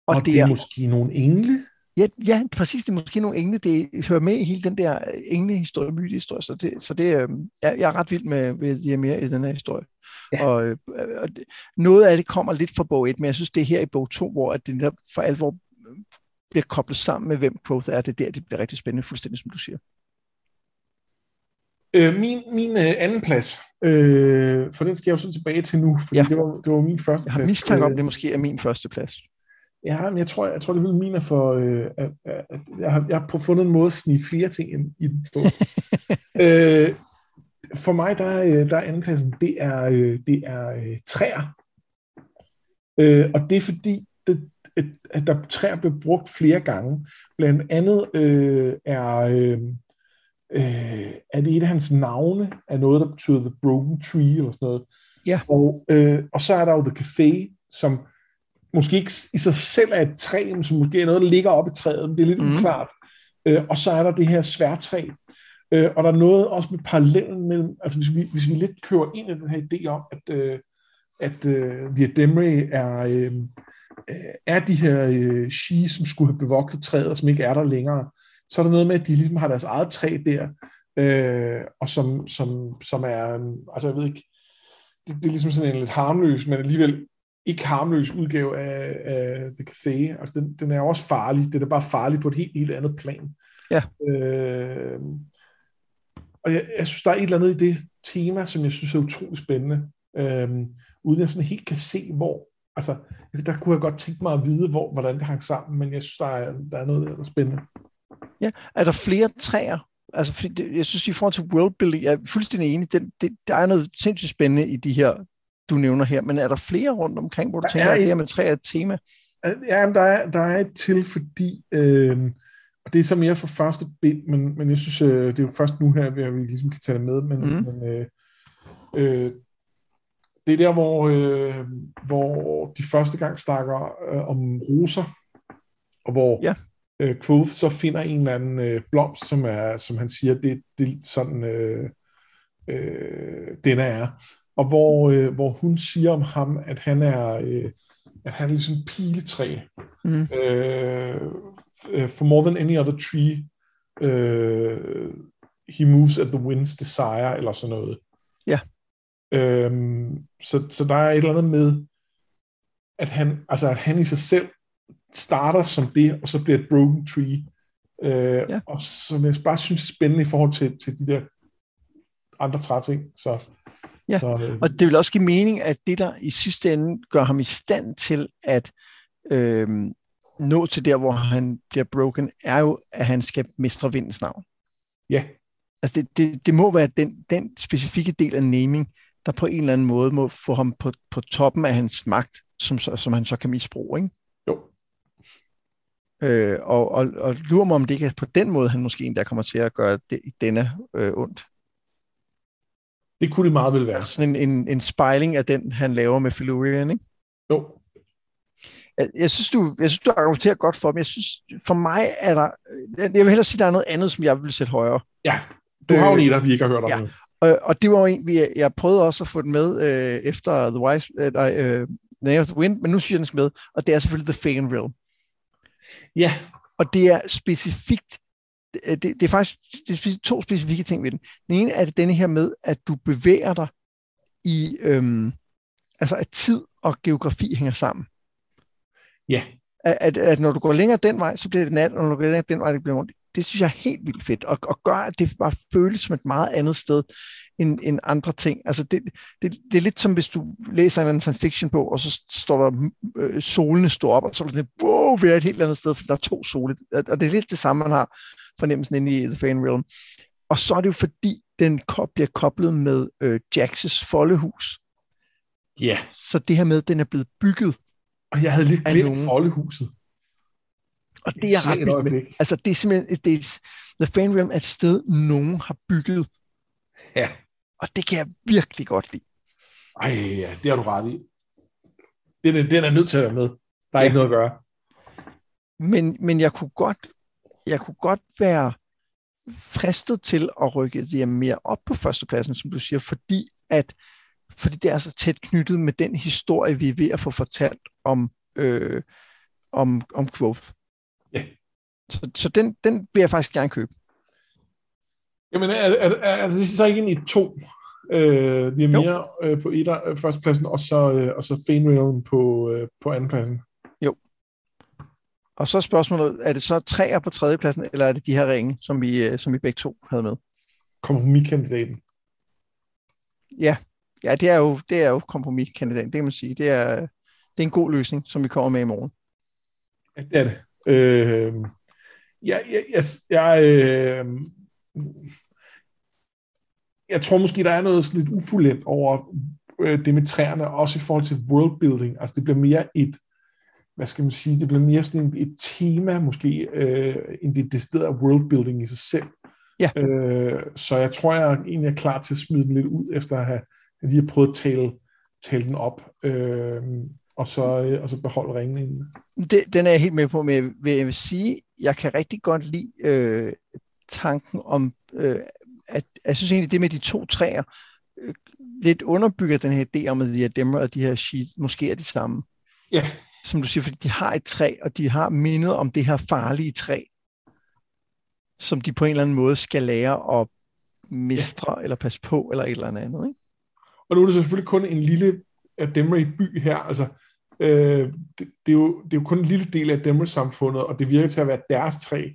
og det, det er, er måske nogle engle? Ja, ja, præcis. Det er måske nogle engle, det hører med i hele den der englehistorie, mytehistorie. Så det, så det øh, jeg, jeg er ret vild med, med de mere i den her historie. Ja. Og, øh, og det, noget af det kommer lidt fra bog 1, men jeg synes, det er her i bog 2, hvor at det for alvor øh, bliver koblet sammen med, hvem Quoth er. Det er der, det bliver rigtig spændende, fuldstændig som du siger. Øh, min min øh, anden plads, øh, for den skal jeg jo så tilbage til nu, fordi ja. det, var, det var min første plads. Jeg har mistanke om, det måske er min første plads. Ja, men jeg tror, jeg tror det vil min er for... Øh, at, at jeg, har, jeg har fundet en måde at snige flere ting ind i den på. øh, for mig, der, øh, der er andenpladsen, det er, øh, det er øh, træer. Øh, og det er fordi, det, at, der træer bliver brugt flere gange. Blandt andet øh, er, øh, øh, er det et af hans navne, er noget, der betyder The Broken Tree, eller sådan noget. Ja. Og, øh, og så er der jo The Café, som måske ikke i sig selv er et træ, men som måske er noget, der ligger oppe i træet, men det er lidt mm. uklart. Øh, og så er der det her sværtræ. Øh, og der er noget også med parallellen mellem, altså hvis vi, hvis vi lidt kører ind i den her idé om, at, øh, at øh, The Ademre er, øh, er de her øh, shi, som skulle have bevogtet træet, og som ikke er der længere, så er der noget med, at de ligesom har deres eget træ der, øh, og som, som, som er, altså jeg ved ikke, det, det er ligesom sådan en lidt harmløs, men alligevel ikke harmløs udgave af, af The Café. Altså, den, den er også farlig. Det er bare farligt på et helt, helt andet plan. Ja. Øh, og jeg, jeg synes, der er et eller andet i det tema, som jeg synes er utrolig spændende. Øh, uden jeg sådan helt kan se, hvor... Altså, der kunne jeg godt tænke mig at vide, hvor, hvordan det hang sammen, men jeg synes, der er, der er noget, der er spændende. Ja, er der flere træer? Altså, jeg synes, i forhold til worldbuilding, jeg er fuldstændig enig, den, det, der er noget sindssygt spændende i de her du nævner her, men er der flere rundt omkring, hvor du der tænker, at det her med træ er et tema? Ja, der er, der er et til, fordi, øh, og det er så mere for første bind, men, men jeg synes, øh, det er jo først nu her, at vi ligesom kan tage det med, men, mm. men øh, øh, det er der, hvor, øh, hvor de første gang snakker øh, om roser, og hvor ja. øh, Quoth så finder en eller anden øh, blomst, som, er, som han siger, det, det er sådan, øh, øh, den er og hvor, øh, hvor hun siger om ham, at han er, øh, at han er ligesom piletræ. Mm. Øh, øh, for more than any other tree, øh, he moves at the wind's desire, eller sådan noget. Ja. Øhm, så, så der er et eller andet med, at han, altså at han i sig selv starter som det, og så bliver et broken tree. Øh, ja. Og som jeg bare synes er spændende i forhold til, til de der andre træting. Så Ja, så, øh... og det vil også give mening, at det, der i sidste ende gør ham i stand til at øh, nå til der, hvor han bliver broken, er jo, at han skal mestre vindens navn. Ja. Altså det, det, det må være den, den specifikke del af naming, der på en eller anden måde må få ham på, på toppen af hans magt, som, som han så kan misbruge, ikke? Jo. Øh, og, og, og lurer mig, om det ikke er på den måde, han måske endda kommer til at gøre det, denne øh, ondt. Det kunne det meget vel være. Sådan en, en, en spejling af den, han laver med Felurian, ikke? Jo. Jeg, jeg, synes, du, jeg synes, du argumenterer godt for dem. Jeg synes, for mig er der... Jeg vil hellere sige, at der er noget andet, som jeg vil sætte højere. Ja, du har jo en der, vi ikke har hørt om. Ja. Og, og det var jo en, vi, jeg prøvede også at få den med øh, efter The Wise, øh, nej, øh, Name of the Wind, men nu siger den med, og det er selvfølgelig The Fagan Realm. Ja. Og det er specifikt det, det er faktisk det er to specifikke ting ved den. Den ene er det denne her med, at du bevæger dig i, øhm, altså at tid og geografi hænger sammen. Ja. At, at, at når du går længere den vej, så bliver det nat, og når du går længere den vej, det bliver rundt. Det synes jeg er helt vildt fedt, og, og gør, at det bare føles som et meget andet sted end, end andre ting. Altså det, det, det er lidt som hvis du læser en science fiction bog, og så står der, øh, solene står op, og så er det wow, vi er et helt andet sted, for der er to sole. Og det er lidt det samme, man har fornemmelsen inde i The Fane Realm. Og så er det jo fordi, den bliver koblet med øh, Jax's foldehus. Ja. Yeah. Så det her med, at den er blevet bygget. Og jeg havde lidt glemt foldehuset. Og det er ret vildt med. Altså, det er simpelthen, det er, The Fan Realm er et sted, nogen har bygget. Ja. Og det kan jeg virkelig godt lide. Ej, ja, det har du ret i. Den er, den er nødt til at være med. Der er ja. ikke noget at gøre. Men, men jeg kunne godt, jeg kunne godt være fristet til at rykke det mere op på førstepladsen, som du siger, fordi at fordi det er så tæt knyttet med den historie, vi er ved at få fortalt om, øh, om, om growth. Så, så den, den vil jeg faktisk gerne købe. Jamen, er, er, er, er det så ikke ind i to? Øh, vi er mere øh, på et øh, førstepladsen, og så, øh, og så Fane på, øh, på andenpladsen. Jo. Og så spørgsmålet, er det så træer på tredjepladsen, eller er det de her ringe, som vi, øh, som vi begge to havde med? Kompromiskandidaten. Ja, ja det er jo, det er jo kompromiskandidaten, det kan man sige. Det er, det er en god løsning, som vi kommer med i morgen. Ja, det er det. Øh, jeg, jeg, jeg, jeg, øh, jeg tror måske, der er noget sådan lidt ufuldendt over øh, det med træerne, også i forhold til worldbuilding. Altså det bliver mere et, hvad skal man sige, det bliver mere sådan et, et tema måske, øh, end det decideret worldbuilding i sig selv. Ja. Øh, så jeg tror, jeg egentlig er klar til at smide den lidt ud, efter at have at lige har prøvet at tale, tale den op. Øh, og så, øh, og så beholde ringen. Det, den er jeg helt med på, men jeg vil sige, jeg kan rigtig godt lide øh, tanken om, øh, at jeg synes egentlig, det med de to træer øh, lidt underbygger den her idé om, at de her dæmmer og de her sheets måske er de samme. Ja. Som du siger, fordi de har et træ, og de har mindet om det her farlige træ, som de på en eller anden måde skal lære at mestre, ja. eller passe på, eller et eller andet. Ikke? Og nu er det selvfølgelig kun en lille Demry by her, altså Øh, det, det, er jo, det er jo kun en lille del af Demmer-samfundet, og det virker til at være deres træ.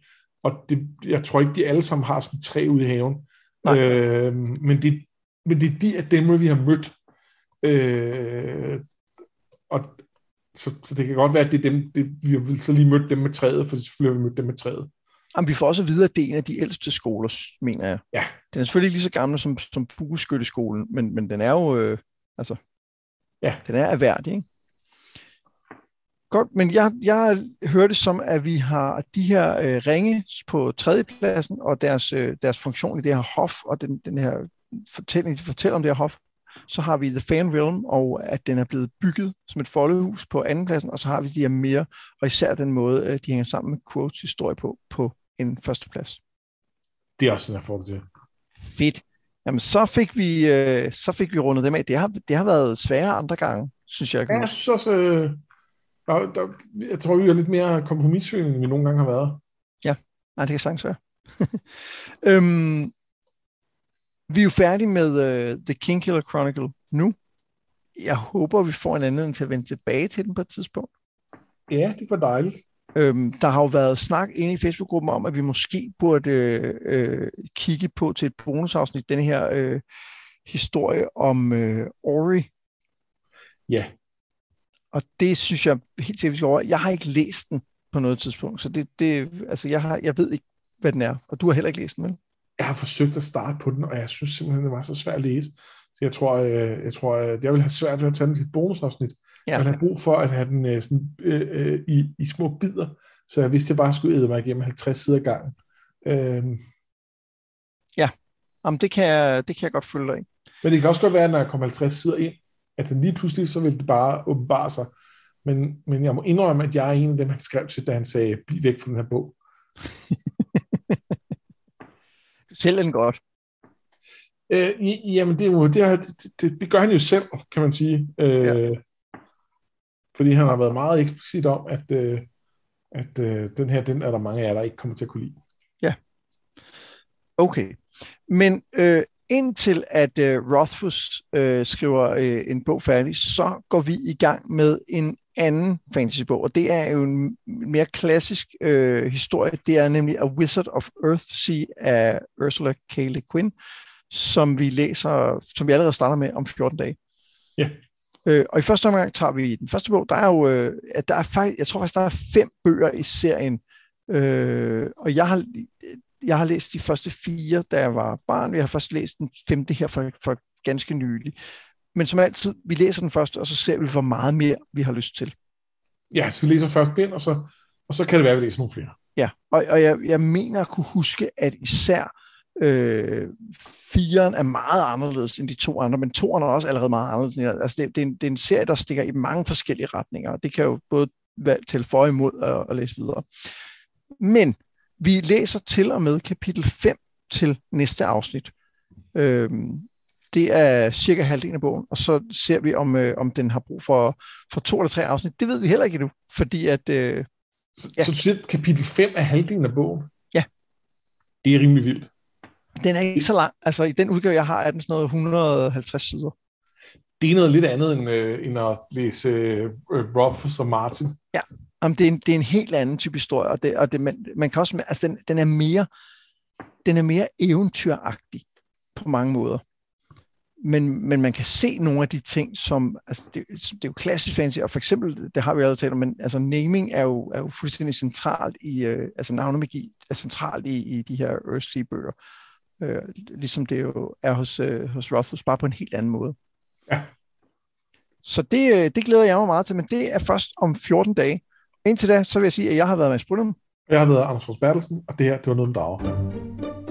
Og det, jeg tror ikke, de alle sammen har sådan et træ ude i haven. Øh, men, det, men det er de af dem, vi har mødt. Øh, og, så, så det kan godt være, at det er dem, det, vi har så lige mødt dem med træet, for selvfølgelig har vi mødt dem med træet. Jamen, vi får også at vide, at det er en af de ældste skoler, mener jeg. Ja. Den er selvfølgelig ikke lige så gammel som, som Bueskytteskolen, men, men den er jo, øh, altså, ja. den er erhverdig, ikke? Godt, men jeg, jeg hørte som, at vi har de her øh, ringe på tredjepladsen, og deres, øh, deres funktion i det her hof, og den, den her fortælling, de fortæller om det her hof. Så har vi The Fan Realm, og at den er blevet bygget som et foldehus på andenpladsen, og så har vi de her mere, og især den måde, øh, de hænger sammen med Quotes historie på, på en førsteplads. Det er også sådan, jeg får det til. Fedt. Jamen, så fik vi, øh, så fik vi rundet dem af. Det har, det har været svære andre gange, synes jeg. Ja, jeg synes også, øh, der, der, jeg tror, vi er lidt mere kompromissøgende, end vi nogle gange har været. Ja, nej, det kan sagtens være. øhm, vi er jo færdige med uh, The King Killer Chronicle nu. Jeg håber, vi får en anledning til at vende tilbage til den på et tidspunkt. Ja, det var dejligt. Øhm, der har jo været snak inde i Facebook-gruppen om, at vi måske burde øh, kigge på til et bonusafsnit, den her øh, historie om øh, Ori. Ja, og det synes jeg helt sikkert, vi skal over. Jeg har ikke læst den på noget tidspunkt, så det, det altså jeg, har, jeg ved ikke, hvad den er. Og du har heller ikke læst den, vel? Jeg har forsøgt at starte på den, og jeg synes simpelthen, det var så svært at læse. Så jeg tror, jeg, øh, jeg, tror, at jeg vil have svært ved at tage den til et bonusafsnit. Ja. Jeg have brug for at have den øh, sådan, øh, øh, i, i små bidder, så jeg vidste, jeg bare skulle æde mig igennem 50 sider gangen. Øhm. Ja, Jamen, det, kan jeg, det kan jeg godt følge dig i. Men det kan også godt være, at når jeg kommer 50 sider ind, at den lige pludselig, så vil det bare åbenbare sig. Men, men jeg må indrømme, at jeg er en af dem, han skrev til, da han sagde, bliv væk fra den her bog. du sælger den godt. Øh, jamen, det, det, det, det, det gør han jo selv, kan man sige. Øh, ja. Fordi han har været meget eksplicit om, at, øh, at øh, den her, den er der mange af jer, der ikke kommer til at kunne lide. Ja. Okay. Men øh, indtil at øh, Rothfuss øh, skriver øh, en bog færdig, så går vi i gang med en anden fantasybog, og det er jo en mere klassisk øh, historie. Det er nemlig A Wizard of Earthsea af Ursula K. Le Guin, som vi læser, som vi allerede starter med om 14 dage. Ja. Øh, og i første omgang tager vi den første bog. Der er jo, øh, at der er faktisk, jeg tror faktisk, der er fem bøger i serien. Øh, og jeg har, jeg har læst de første fire, da jeg var barn. Jeg har først læst den femte her for, for ganske nylig. Men som altid, vi læser den første, og så ser vi, hvor meget mere vi har lyst til. Ja, så vi læser først bind, og så, og så kan det være, at vi læser nogle flere. Ja, og, og jeg, jeg mener at kunne huske, at især øh, firen er meget anderledes end de to andre, men toeren er også allerede meget anderledes. Altså det, det, er en, det er en serie, der stikker i mange forskellige retninger, og det kan jo både være til for imod og, og læse videre. Men vi læser til og med kapitel 5 til næste afsnit. Øhm, det er cirka halvdelen af bogen, og så ser vi, om, øh, om den har brug for, for to eller tre afsnit. Det ved vi heller ikke endnu, fordi at... Øh, så, ja. så du siger, at kapitel 5 er halvdelen af bogen? Ja. Det er rimelig vildt. Den er ikke så lang. Altså, i den udgave, jeg har, er den sådan noget 150 sider. Det er noget lidt andet, end, øh, end at læse øh, Roth og Martin. Ja, Jamen, det, er en, det er en helt anden type historie, og, det, og det, man, man kan også, altså den, den er mere, den er mere eventyragtig på mange måder. Men, men man kan se nogle af de ting, som, altså det, det er jo klassisk fantasy, og for eksempel, det har vi allerede talt om, men altså naming er jo, er jo fuldstændig centralt i, øh, altså navnemagi er centralt i, i de her Earthsea-bøger, øh, ligesom det jo er hos, øh, hos Rothfuss, bare på en helt anden måde. Ja. Så det, øh, det glæder jeg mig meget til, men det er først om 14 dage. Indtil da, så vil jeg sige, at jeg har været med i Jeg har været Anders Fors Bertelsen, og det her, det var noget der drager.